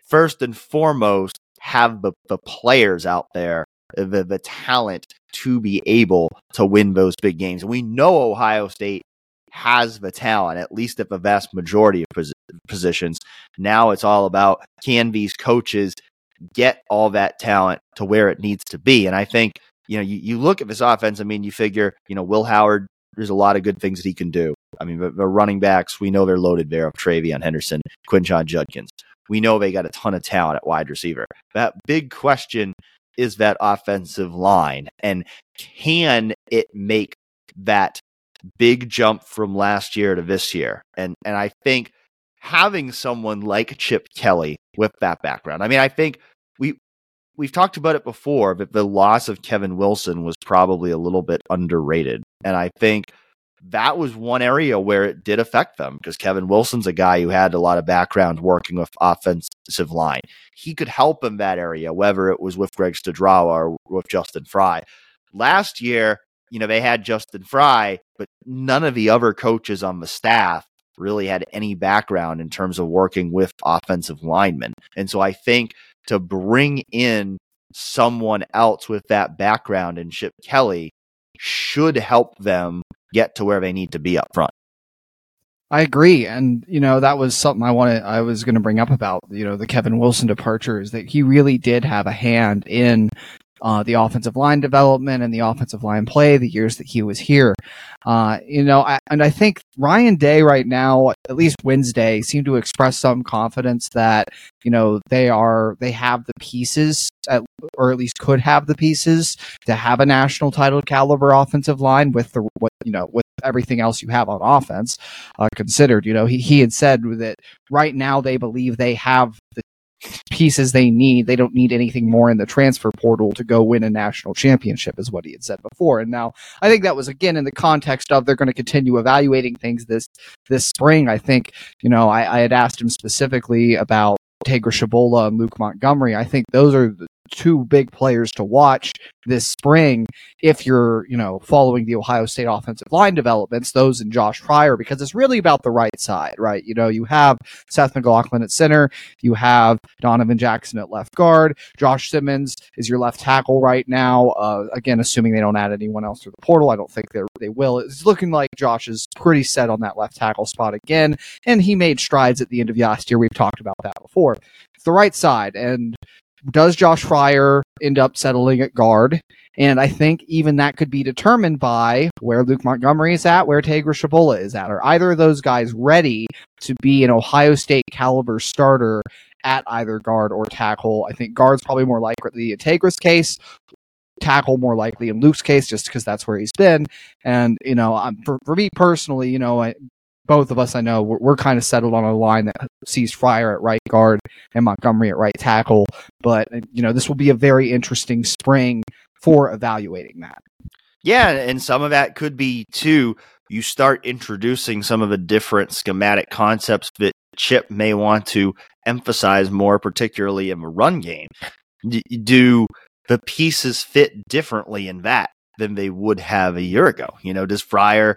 first and foremost have the, the players out there, the the talent to be able to win those big games. We know Ohio State has the talent, at least at the vast majority of pos- positions. Now it's all about can these coaches get all that talent to where it needs to be. And I think, you know, you, you look at this offense, I mean, you figure, you know, Will Howard, there's a lot of good things that he can do. I mean, the, the running backs, we know they're loaded there of TreVeyon Henderson, Quinshon Judkins. We know they got a ton of talent at wide receiver. That big question is that offensive line. And can it make that big jump from last year to this year? And and I think having someone like Chip Kelly with that background. I mean, I think we we've talked about it before, but the loss of Kevin Wilson was probably a little bit underrated. And I think that was one area where it did affect them because Kevin Wilson's a guy who had a lot of background working with offensive line. He could help in that area, whether it was with Greg Studrawa or with Justin Frye. Last year, you know, they had Justin Frye, but none of the other coaches on the staff really had any background in terms of working with offensive linemen. And so I think to bring in someone else with that background in Chip Kelly should help them get to where they need to be up front. I agree, and you know that was something I wanted. I was going to bring up about you know the Kevin Wilson departure is that he really did have a hand in uh, the offensive line development and the offensive line play the years that he was here. Uh, you know, I, and I think Ryan Day right now, at least Wednesday, seemed to express some confidence that you know they are they have the pieces, at, or at least could have the pieces to have a national title caliber offensive line with the what you know with everything else you have on offense uh, considered. You know, he he had said that right now they believe they have the pieces they need. They don't need anything more in the transfer portal to go win a national championship, is what he had said before. And now I think that was again in the context of they're going to continue evaluating things this this spring. I think you know I, I had asked him specifically about Tegra Tshabola and Luke Montgomery. I think those are two big players to watch this spring if you're, you know, following the Ohio State offensive line developments, those and Josh Fryar, because it's really about the right side, right? You know, you have Seth McLaughlin at center, you have Donovan Jackson at left guard, Josh Simmons is your left tackle right now. Uh, again, assuming they don't add anyone else through the portal, I don't think they they will. It's looking like Josh is pretty set on that left tackle spot again, and he made strides at the end of last year. We've talked about that before. The right side, and does Josh Fryar end up settling at guard? And I think even that could be determined by where Luke Montgomery is at, where Tshabola is at. Are either of those guys ready to be an Ohio State caliber starter at either guard or tackle? I think guard's probably more likely in Tegra's case. Tackle more likely in Luke's case, just because that's where he's been. And you know, for, for me personally, you know, I, both of us, I know, we're, we're kind of settled on a line that sees Fryar at right guard and Montgomery at right tackle. But, you know, this will be a very interesting spring for evaluating that. Yeah, and some of that could be too. You start introducing some of the different schematic concepts that Chip may want to emphasize more, particularly in the run game. Do the pieces fit differently in that than they would have a year ago? You know, does Fryar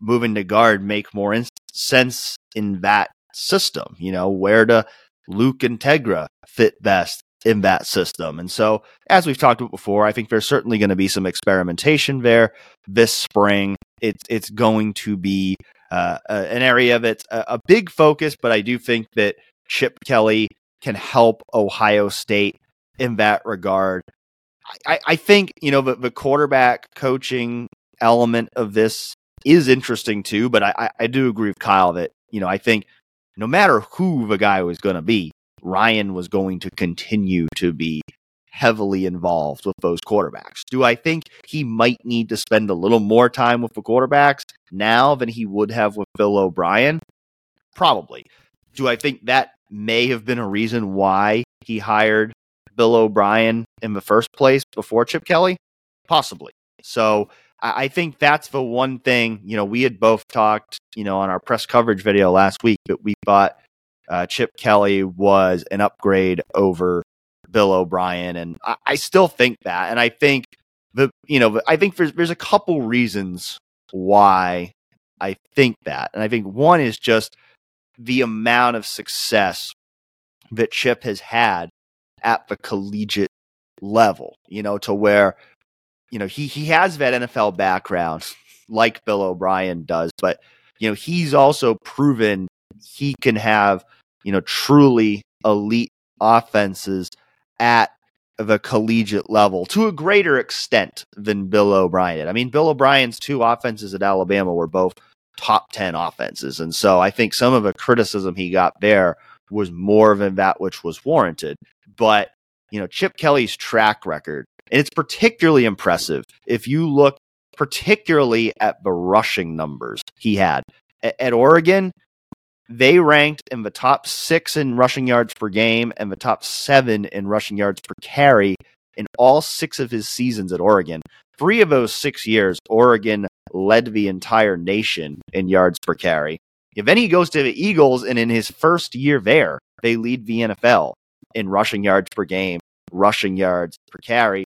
moving to guard make more in- sense in that system? You know, where do Luke and Tegra fit best in that system? And so, as we've talked about before, I think there's certainly going to be some experimentation there this spring. It's it's going to be uh, an area that's a, a big focus, but I do think that Chip Kelly can help Ohio State in that regard. I, I think you know the, the quarterback coaching element of this is interesting too. But I, I do agree with Kyle that, you know, I think no matter who the guy was going to be, Ryan was going to continue to be heavily involved with those quarterbacks. Do I think he might need to spend a little more time with the quarterbacks now than he would have with Bill O'Brien? Probably. Do I think that may have been a reason why he hired Bill O'Brien in the first place before Chip Kelly? Possibly. So I think that's the one thing, you know, we had both talked, you know, on our press coverage video last week that we thought uh, Chip Kelly was an upgrade over Bill O'Brien. And I, I, still think that. And I think the, you know, I think there's, there's a couple reasons why I think that. And I think one is just the amount of success that Chip has had at the collegiate level, you know, to where you know, he he has that NFL background like Bill O'Brien does, but you know, he's also proven he can have, you know, truly elite offenses at the collegiate level to a greater extent than Bill O'Brien did. I mean, Bill O'Brien's two offenses at Alabama were both top 10 offenses. And so I think some of the criticism he got there was more than that which was warranted. But, you know, Chip Kelly's track record and it's particularly impressive if you look particularly at the rushing numbers he had. At, Oregon, they ranked in the top six in rushing yards per game and the top seven in rushing yards per carry in all six of his seasons at Oregon. Three of those six years, Oregon led the entire nation in yards per carry. Then he goes to the Eagles, and in his first year there, they lead the NFL in rushing yards per game rushing yards per carry.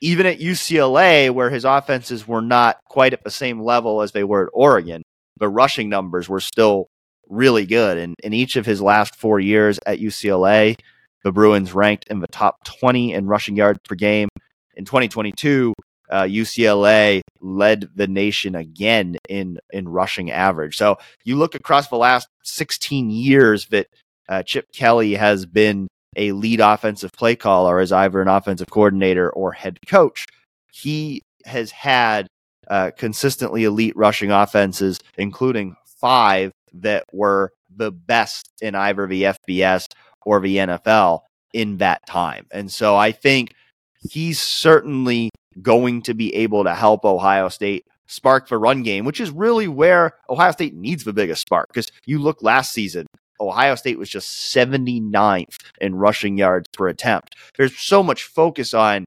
Even at UCLA, where his offenses were not quite at the same level as they were at Oregon, the rushing numbers were still really good. And in each of his last four years at UCLA, the Bruins ranked in the top 20 in rushing yards per game. In 2022, uh, UCLA led the nation again in in rushing average. So you look across the last 16 years that uh, Chip Kelly has been a lead offensive play caller as either an offensive coordinator or head coach. He has had uh, consistently elite rushing offenses, including five that were the best in either the FBS or the NFL in that time. And so I think he's certainly going to be able to help Ohio State spark the run game, which is really where Ohio State needs the biggest spark. Because you look last season, Ohio State was just 79th in rushing yards per attempt. There's so much focus on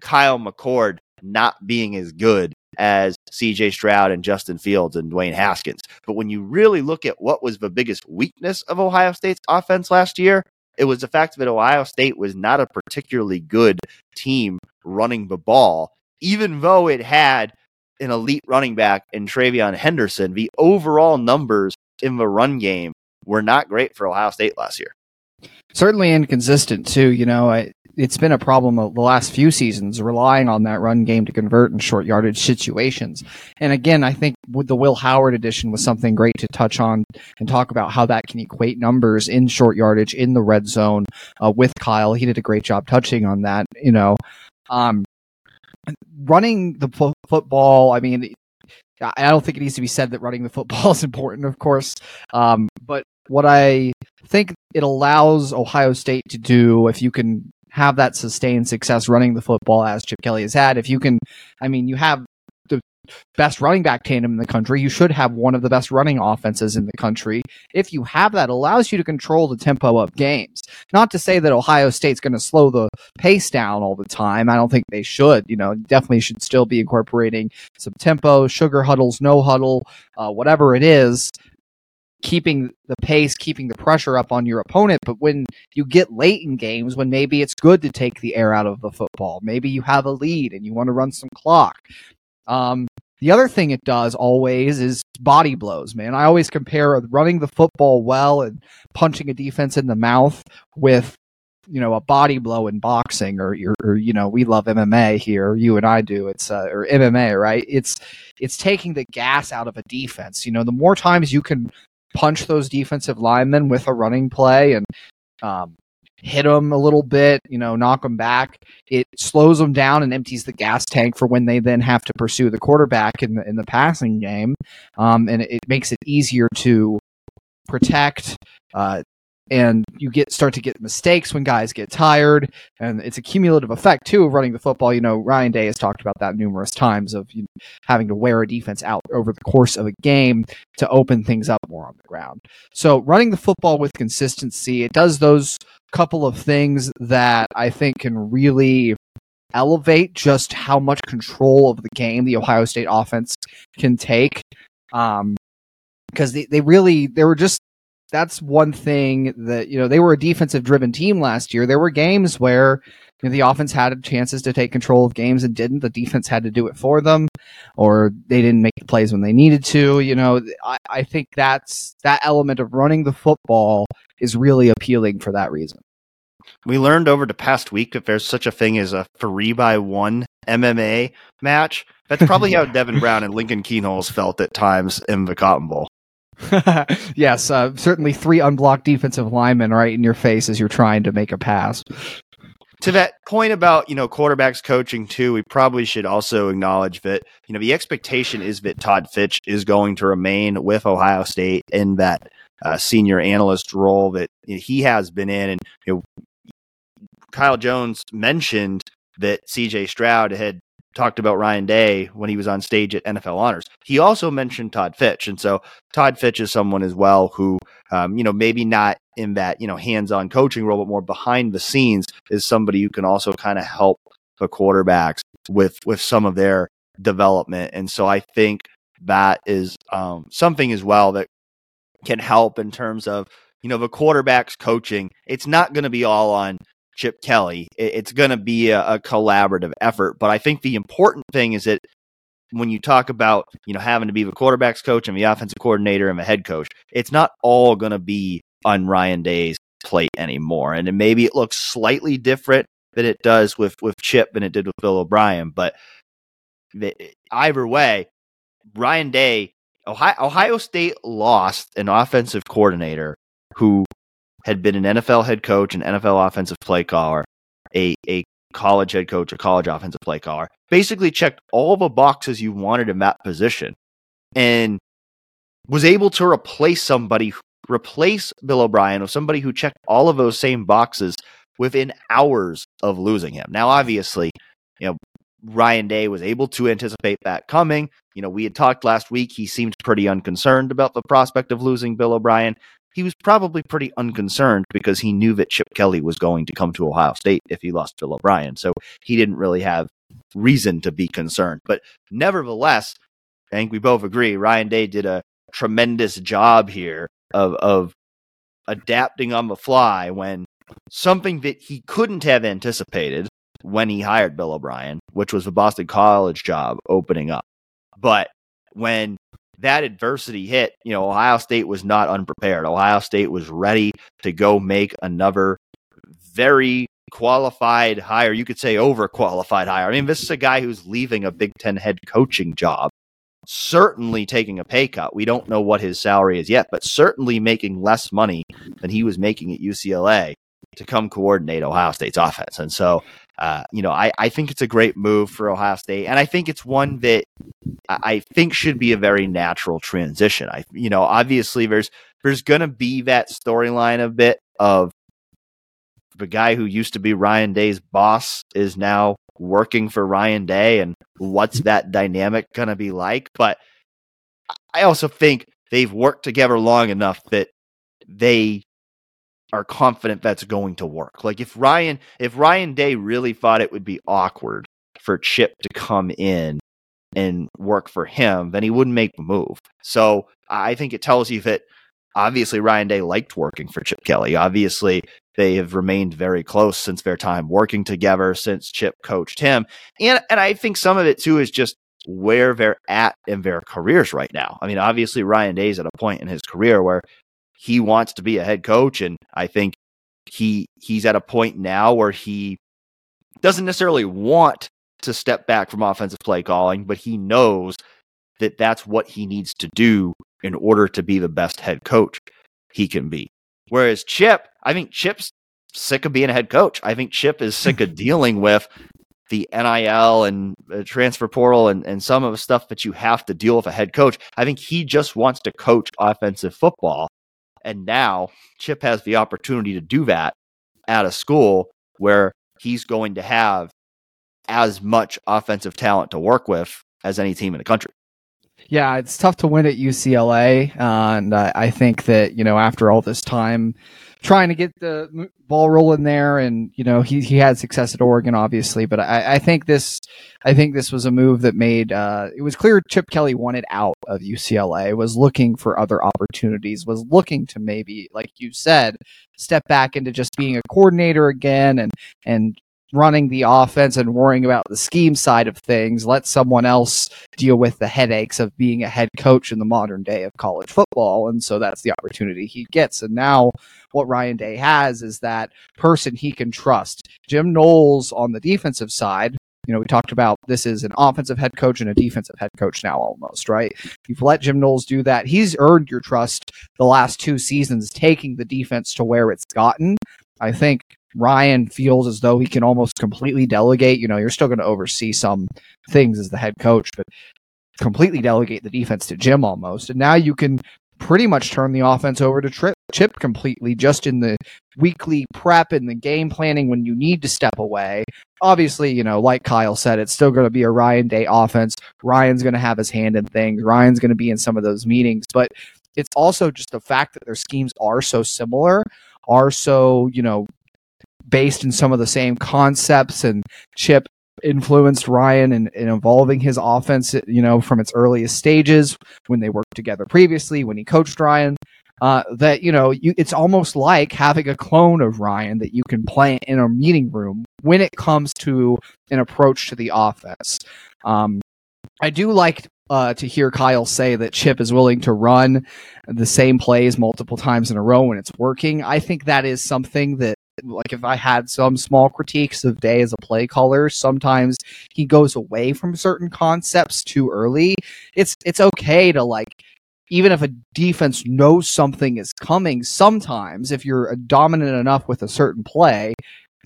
Kyle McCord not being as good as CJ Stroud and Justin Fields and Dwayne Haskins. But when you really look at what was the biggest weakness of Ohio State's offense last year, it was the fact that Ohio State was not a particularly good team running the ball, even though it had an elite running back in TreVeyon Henderson. The overall numbers in the run game were not great for Ohio State last year. Certainly inconsistent too. You know, I, it's been a problem the last few seasons relying on that run game to convert in short yardage situations. And again, I think with the Will Howard edition was something great to touch on and talk about how that can equate numbers in short yardage in the red zone uh, with Kyle. He did a great job touching on that. You know, um, running the fo- football. I mean, I don't think it needs to be said that running the football is important, of course. Um, but what I think it allows Ohio State to do, if you can have that sustained success running the football as Chip Kelly has had, if you can, I mean, you have best running back tandem in the country. You should have one of the best running offenses in the country. If you have that, allows you to control the tempo of games. Not to say that Ohio State's going to slow the pace down all the time. I don't think they should. You know, definitely should still be incorporating some tempo, sugar huddles, no huddle, uh, whatever it is keeping the pace, keeping the pressure up on your opponent. But when you get late in games, when maybe it's good to take the air out of the football, maybe you have a lead and you want to run some clock. Um, the other thing it does always is body blows, man. I always compare running the football well and punching a defense in the mouth with you know a body blow in boxing or, or, you know we love MMA here. You and I do. It's uh, or MMA right? It's it's taking the gas out of a defense. You know the more times you can punch those defensive linemen with a running play and um, hit them a little bit, you know, knock them back. It slows them down and empties the gas tank for when they then have to pursue the quarterback in the in the passing game, um, and it makes it easier to protect. Uh, and you get start to get mistakes when guys get tired. And it's a cumulative effect too of running the football. You know ryan day has talked about that numerous times of you know, having to wear a defense out over the course of a game to open things up more on the ground. So running the football with consistency it does those couple of things that i think can really elevate just how much control of the game the ohio state offense can take. Um, because they, they really they were just that's one thing that you know they were a defensive driven team last year. There were games where you know, the offense had chances to take control of games and didn't. The defense had to do it for them, or they didn't make the plays when they needed to. You know, I, I think that's that element of running the football is really appealing for that reason. We learned over the past week that there's such a thing as a three by one MMA match. That's probably how Devin Brown and Lincoln Kienholz felt at times in the Cotton Bowl. yes, uh, certainly three unblocked defensive linemen right in your face as you're trying to make a pass. To that point about you know quarterbacks coaching too, we probably should also acknowledge that you know the expectation is that Todd Fitch is going to remain with Ohio State in that uh, senior analyst role that he has been in, and you know Kyle Jones mentioned that C.J. Stroud had talked about Ryan Day when he was on stage at NFL Honors. He also mentioned Todd Fitch, and so Todd Fitch is someone as well who, um, you know, maybe not in that you know hands-on coaching role, but more behind the scenes is somebody who can also kind of help the quarterbacks with with some of their development. And so I think that is um, something as well that can help in terms of you know the quarterbacks coaching. It's not going to be all on Chip Kelly. It's going to be a, a, collaborative effort. But I think the important thing is that when you talk about you know having to be the quarterbacks coach and the offensive coordinator and the head coach, it's not all going to be on Ryan Day's plate anymore. And maybe it looks slightly different than it does with with Chip than it did with Bill O'Brien, but the, either way, Ryan Day, Ohio, Ohio State lost an offensive coordinator who had been an NFL head coach, an NFL offensive play caller, a a college head coach, a college offensive play caller, basically checked all the boxes you wanted in that position and was able to replace somebody, replace Bill O'Brien with somebody who checked all of those same boxes within hours of losing him. Now, obviously, you know, Ryan Day was able to anticipate that coming. You know, we had talked last week. He seemed pretty unconcerned about the prospect of losing Bill O'Brien he was probably pretty unconcerned because he knew that Chip Kelly was going to come to Ohio State if he lost Bill O'Brien. So he didn't really have reason to be concerned. But nevertheless, I think we both agree Ryan Day did a tremendous job here of, of adapting on the fly when something that he couldn't have anticipated when he hired Bill O'Brien, which was the Boston College job opening up. But when that adversity hit, you know, Ohio State was not unprepared. Ohio State was ready to go make another very qualified hire. You could say overqualified hire. I mean, this is a guy who's leaving a Big Ten head coaching job, certainly taking a pay cut. We don't know what his salary is yet, but certainly making less money than he was making at UCLA to come coordinate Ohio State's offense. And so, uh, you know, I, I think it's a great move for Ohio State. And I think it's one that I think should be a very natural transition. I, you know, obviously there's, there's going to be that storyline a bit of the guy who used to be Ryan Day's boss is now working for Ryan Day and what's that dynamic going to be like. But I also think they've worked together long enough that they are confident that's going to work. Like if Ryan if Ryan Day really thought it would be awkward for Chip to come in and work for him, then he wouldn't make the move. So I think it tells you that obviously Ryan Day liked working for Chip Kelly. Obviously, they have remained very close since their time working together, since Chip coached him. And and I think some of it too is just where they're at in their careers right now. I mean, obviously Ryan Day's at a point in his career where he wants to be a head coach and I think he he's at a point now where he doesn't necessarily want to step back from offensive play calling, but he knows that that's what he needs to do in order to be the best head coach he can be. Whereas Chip, I think Chip's sick of being a head coach. I think Chip is sick of dealing with the NIL and uh, transfer portal and, and some of the stuff that you have to deal with a head coach. I think he just wants to coach offensive football. And now Chip has the opportunity to do that at a school where he's going to have as much offensive talent to work with as any team in the country. Yeah, it's tough to win at UCLA, uh, and uh, I think that you know after all this time trying to get the ball rolling there, and you know he he had success at Oregon, obviously, but I, I think this I think this was a move that made uh, it was clear Chip Kelly wanted out of UCLA, was looking for other opportunities, was looking to maybe, like you said, step back into just being a coordinator again, and and running the offense and worrying about the scheme side of things. Let someone else deal with the headaches of being a head coach in the modern day of college football. And so that's the opportunity he gets. And now what Ryan Day has is that person he can trust. Jim Knowles on the defensive side. You know, we talked about this is an offensive head coach and a defensive head coach now almost, right? You've let Jim Knowles do that. He's earned your trust the last two seasons, taking the defense to where it's gotten. I think Ryan feels as though he can almost completely delegate. You know, you're still going to oversee some things as the head coach, but completely delegate the defense to Jim almost. And now you can pretty much turn the offense over to Trip, Chip completely just in the weekly prep and the game planning when you need to step away. Obviously, you know, like Kyle said, it's still going to be a Ryan Day offense. Ryan's going to have his hand in things. Ryan's going to be in some of those meetings, but it's also just the fact that their schemes are so similar, are so, you know, based in some of the same concepts and Chip influenced Ryan in, in evolving his offense, you know, from its earliest stages when they worked together previously, when he coached Ryan. Uh, that you know, you, it's almost like having a clone of Ryan that you can play in a meeting room when it comes to an approach to the offense. Um, I do like uh, to hear Kyle say that Chip is willing to run the same plays multiple times in a row when it's working. I think that is something that, like, if I had some small critiques of Day as a play caller, sometimes he goes away from certain concepts too early. It's it's okay to like. Even if a defense knows something is coming, sometimes if you're dominant enough with a certain play,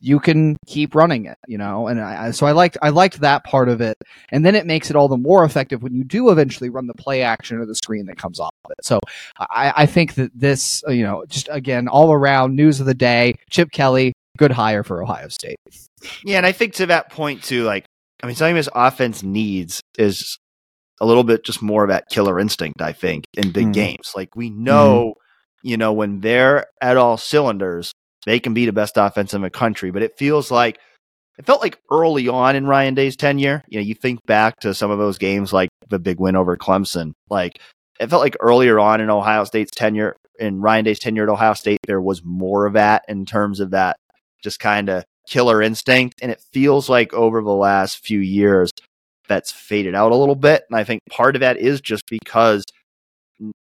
you can keep running it, you know. And I, so I liked I liked that part of it, and then it makes it all the more effective when you do eventually run the play action or the screen that comes off of it. So I, I think that this, uh, you know, just again all around news of the day, Chip Kelly, good hire for Ohio State. Yeah, and I think to that point too, like I mean, something this offense needs is a little bit just more of that killer instinct. I think in big mm. games, like we know, mm. you know, when they're at all cylinders, they can be the best offense in the country, but it feels like it felt like early on in Ryan Day's tenure. You know, you think back to some of those games like the big win over Clemson. Like it felt like earlier on in Ohio State's tenure, in Ryan Day's tenure at Ohio State, there was more of that in terms of that just kind of killer instinct. And it feels like over the last few years, that's faded out a little bit. And I think part of that is just because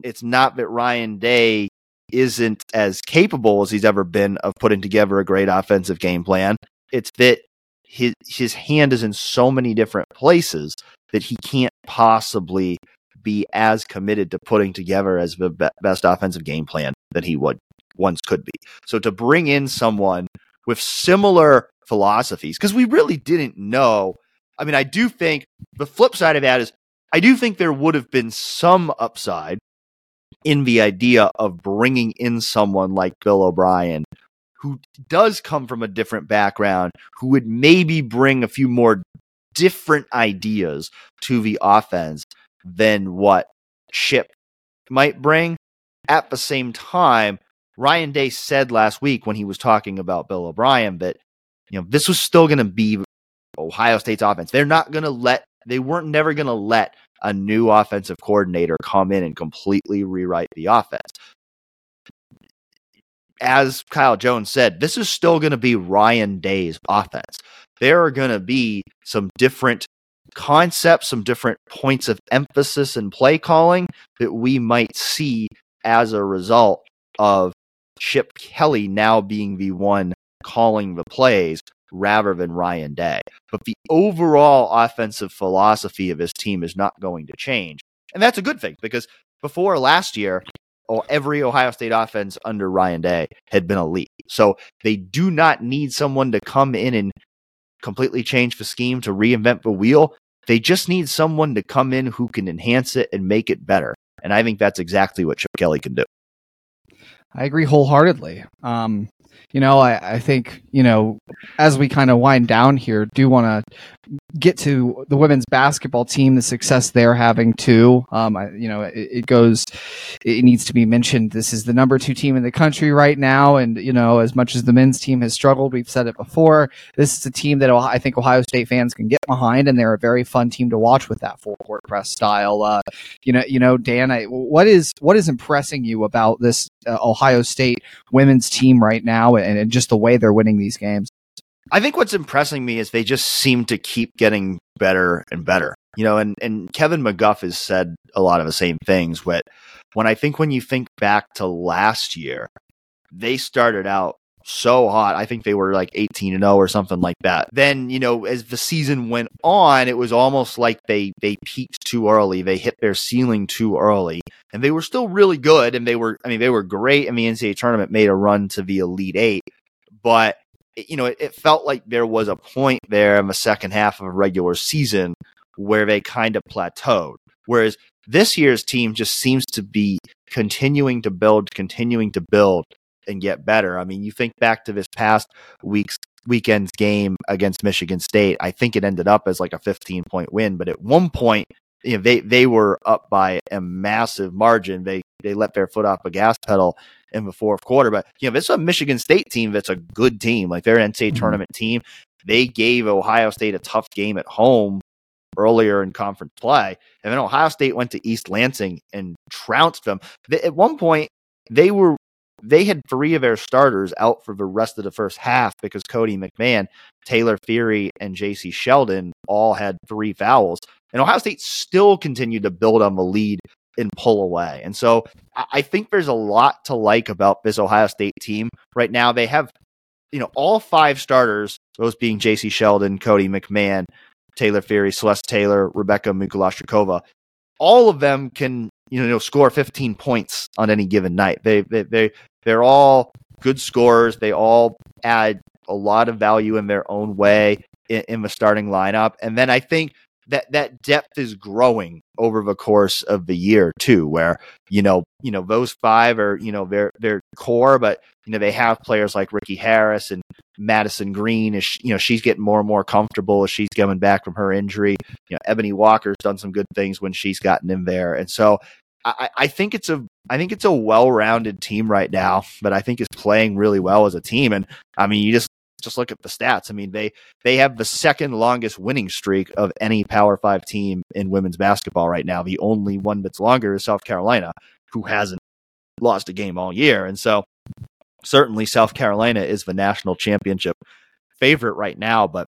it's not that Ryan Day isn't as capable as he's ever been of putting together a great offensive game plan. It's that his his hand is in so many different places that he can't possibly be as committed to putting together as the be- best offensive game plan that he would once could be. So to bring in someone with similar philosophies, because we really didn't know. I mean, I do think the flip side of that is I do think there would have been some upside in the idea of bringing in someone like Bill O'Brien who does come from a different background, who would maybe bring a few more different ideas to the offense than what Chip might bring. At the same time, Ryan Day said last week when he was talking about Bill O'Brien that you know this was still going to be Ohio State's offense. They're not going to let they weren't never going to let a new offensive coordinator come in and completely rewrite the offense. As Kyle Jones said, this is still going to be Ryan Day's offense. There are going to be some different concepts, some different points of emphasis and play calling that we might see as a result of Chip Kelly now being the one calling the plays rather than Ryan Day. But the overall offensive philosophy of his team is not going to change. And that's a good thing because before last year, every Ohio State offense under Ryan Day had been elite. So they do not need someone to come in and completely change the scheme to reinvent the wheel. They just need someone to come in who can enhance it and make it better. And I think that's exactly what Chip Kelly can do. I agree wholeheartedly. Um, you know, I, I think, you know, as we kind of wind down here, do want to get to the women's basketball team, the success they're having too. Um, I, you know, it, it, goes, it needs to be mentioned. This is the number two team in the country right now. And, you know, as much as the men's team has struggled, we've said it before, this is a team that I think Ohio State fans can get behind. And they're a very fun team to watch with that full court press style. Uh, you know, you know, Dan, I, what is, what is impressing you about this uh, Ohio State women's team right now and, and just the way they're winning these games. I think what's impressing me is they just seem to keep getting better and better. You know, and, and Kevin McGuff has said a lot of the same things. But when I think when you think back to last year, they started out so hot. I think they were like 18 and 0 or something like that. Then, you know, as the season went on, it was almost like they they peaked too early. They hit their ceiling too early. And they were still really good and they were I mean, they were great in the NCAA tournament, made a run to the Elite 8, but you know, it, it felt like there was a point there in the second half of a regular season where they kind of plateaued. Whereas this year's team just seems to be continuing to build, continuing to build and get better. I mean, you think back to this past week's weekend's game against Michigan State. I think it ended up as like a 15 point win, but at one point, you know, they they were up by a massive margin. They they let their foot off the gas pedal in the fourth quarter. But you know, this is a Michigan State team that's a good team, like they're an NCAA mm-hmm. tournament team. They gave Ohio State a tough game at home earlier in conference play, and then Ohio State went to East Lansing and trounced them. They, at one point, they were they had three of their starters out for the rest of the first half because Cotie McMahon, Taylor Thierry, and Jacy Sheldon all had three fouls. And Ohio State still continued to build on the lead and pull away. And so I think there's a lot to like about this Ohio State team right now. They have, you know, all five starters, those being Jacy Sheldon, Cotie McMahon, Taylor Thierry, Celeste Taylor, Rebeka Mikulášiková. All of them can, you know, score 15 points on any given night. They, they, they, they're all good scorers. They all add a lot of value in their own way in, in the starting lineup. And then I think that that depth is growing over the course of the year too where you know you know those five are you know their their core but you know they have players like Rikki Harris and Madison Greene is you know she's getting more and more comfortable as she's coming back from her injury you know Eboni Walker's done some good things when she's gotten in there and so I, I think it's a I think it's a well-rounded team right now, but I think is playing really well as a team. And I mean, you just just look at the stats. I mean, they they have the second longest winning streak of any Power Five team in women's basketball right now. The only one that's longer is South Carolina, who hasn't lost a game all year. And so, certainly, South Carolina is the national championship favorite right now. But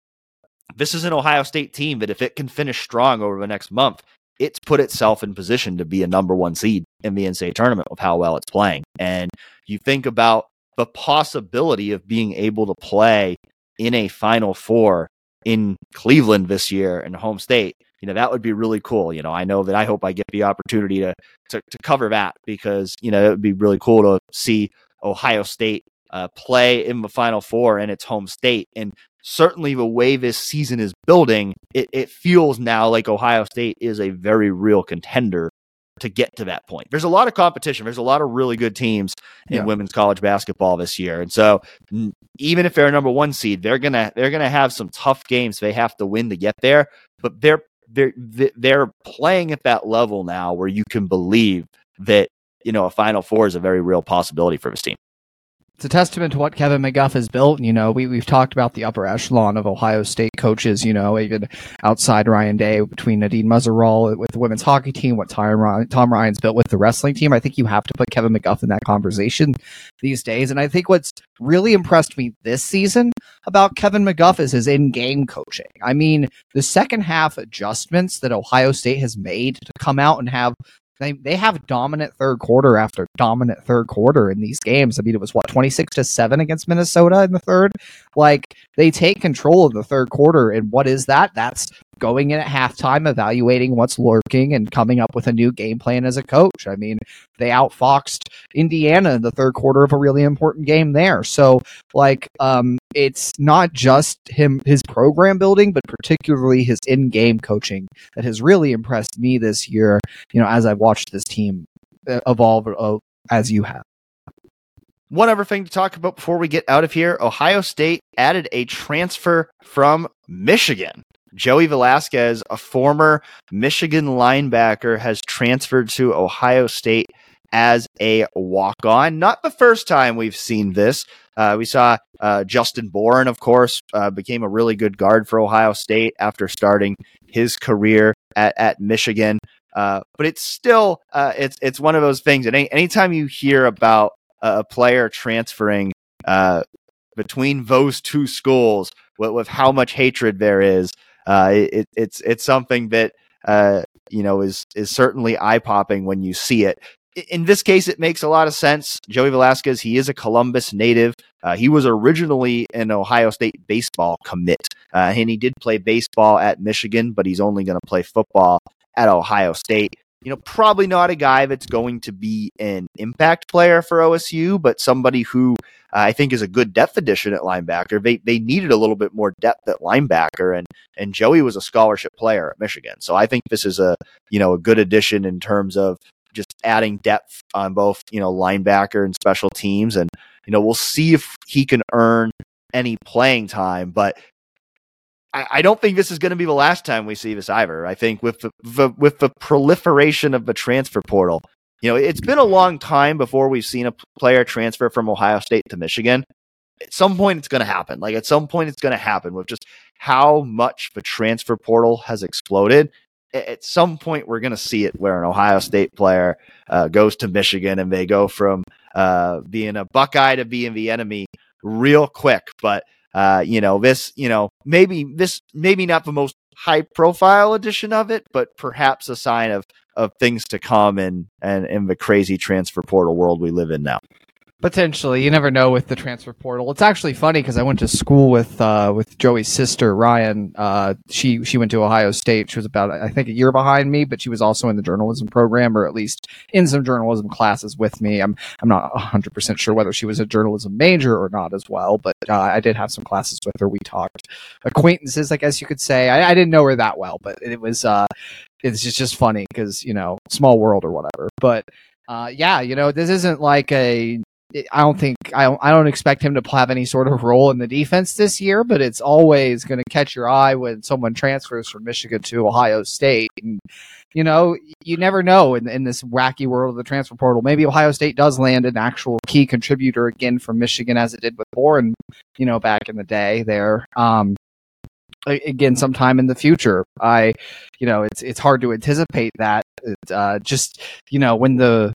this is an Ohio State team that, if it can finish strong over the next month, it's put itself in position to be a number one seed in the NCAA tournament with how well it's playing. And you think about the possibility of being able to play in a Final Four in Cleveland this year in home state, you know, that would be really cool. You know, I know that I hope I get the opportunity to, to, to cover that because, you know, it would be really cool to see Ohio State uh, play in the Final Four in its home state. And certainly the way this season is building, it, it feels now like Ohio State is a very real contender to get to that point. There's a lot of competition. There's a lot of really good teams in yeah. women's college basketball this year. And so even if they're a number 1 seed, they're going to they're going to have some tough games they have to win to get there, but they're they're they're playing at that level now where you can believe that you know a final four is a very real possibility for this team it's a testament to what Kevin McGuff has built. You know, we, we've talked about the upper echelon of Ohio State coaches, you know, even outside Ryan Day between Nadine Muzerall with the women's hockey team, what Tom, Tom Ryan's built with the wrestling team. I think you have to put Kevin McGuff in that conversation these days. And I think what's really impressed me this season about Kevin McGuff is his in game coaching. I mean, the second half adjustments that Ohio State has made to come out and have they they have dominant third quarter after dominant third quarter in these games. I mean, it was what twenty six to seven against Minnesota in the third. Like they take control of the third quarter, and what is that? That's going in at halftime, evaluating what's lurking, and coming up with a new game plan as a coach. I mean, they outfoxed Indiana in the third quarter of a really important game there. So, like, um, it's not just him his program building, but particularly his in-game coaching that has really impressed me this year. You know, as I've watched this team uh, evolve uh, as you have. One other thing to talk about before we get out of here Ohio State added a transfer from Michigan. Joey Velazquez, a former Michigan linebacker, has transferred to Ohio State as a walk on. Not the first time we've seen this. Uh, we saw uh, Justin Boren, of course, uh, became a really good guard for Ohio State after starting his career at, at Michigan. Uh, but it's still uh, it's it's one of those things. And any, anytime you hear about a player transferring uh, between those two schools, with, with, how much hatred there is, it, it's it's something that you know is is certainly eye popping when you see it in this case, it makes a lot of sense. Joey Velazquez, he is a Columbus native. Uh, he was originally an Ohio State baseball commit, uh, and he did play baseball at Michigan, but he's only going to play football at Ohio State. You know, probably not a guy that's going to be an impact player for OSU, but somebody who uh, I think is a good depth addition at linebacker. They they needed a little bit more depth at linebacker, and and Joey was a scholarship player at Michigan, so I think this is a you know a good addition in terms of just adding depth on both, you know, linebacker and special teams. And, you know, we'll see if he can earn any playing time. But I, don't think this is going to be the last time we see this either. I think with the, the, with the proliferation of the transfer portal, you know, it's been a long time before we've seen a player transfer from Ohio State to Michigan. At some point, it's going to happen. Like at some point, it's going to happen with just how much the transfer portal has exploded at some point we're going to see it where an Ohio State player uh, goes to Michigan and they go from uh, being a Buckeye to being the enemy real quick. But uh, you know this, you know maybe this maybe not the most high profile edition of it, but perhaps a sign of of things to come in and in the crazy transfer portal world we live in now. Potentially, you never know with the transfer portal. It's actually funny because I went to school with uh, with Joey's sister Ryan. Uh, she she went to Ohio State. She was about I think a year behind me, but she was also in the journalism program, or at least in some journalism classes with me. I'm I'm not 100 percent sure whether she was a journalism major or not as well, but uh, I did have some classes with her. We talked acquaintances, I guess you could say. I, I didn't know her that well, but it was uh, it's just just funny because you know small world or whatever. But uh, yeah, you know this isn't like a I don't think I don't, I don't expect him to have any sort of role in the defense this year, but it's always going to catch your eye when someone transfers from Michigan to Ohio State. And, you know, you never know in, in this wacky world of the transfer portal. Maybe Ohio State does land an actual key contributor again from Michigan as it did with Boren, you know, back in the day there. Um, again sometime in the future. I, you know, it's it's hard to anticipate that. Uh, just you know, when the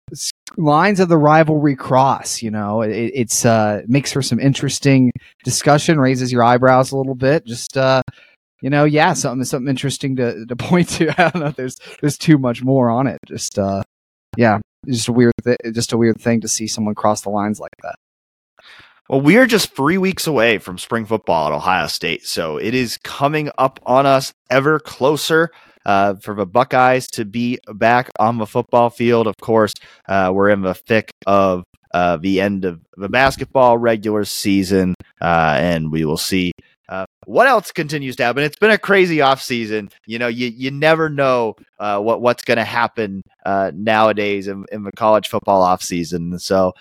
lines of the rivalry cross, you know, it, it's uh, makes for some interesting discussion, raises your eyebrows a little bit. Just uh, you know, yeah, something something interesting to to point to. I don't know. There's there's too much more on it. Just uh, yeah, just a weird, th- just a weird thing to see someone cross the lines like that. Well, we are just three weeks away from spring football at Ohio State, so it is coming up on us ever closer. Uh, for the Buckeyes to be back on the football field, of course, uh, we're in the thick of uh, the end of the basketball regular season, uh, and we will see uh, what else continues to happen? It's been a crazy off season. You know, you you never know uh, what what's going to happen nowadays in, in, the college football off season. So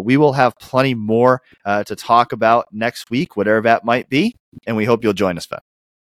we will have plenty more to talk about next week, whatever that might be. And we hope you'll join us, Fed.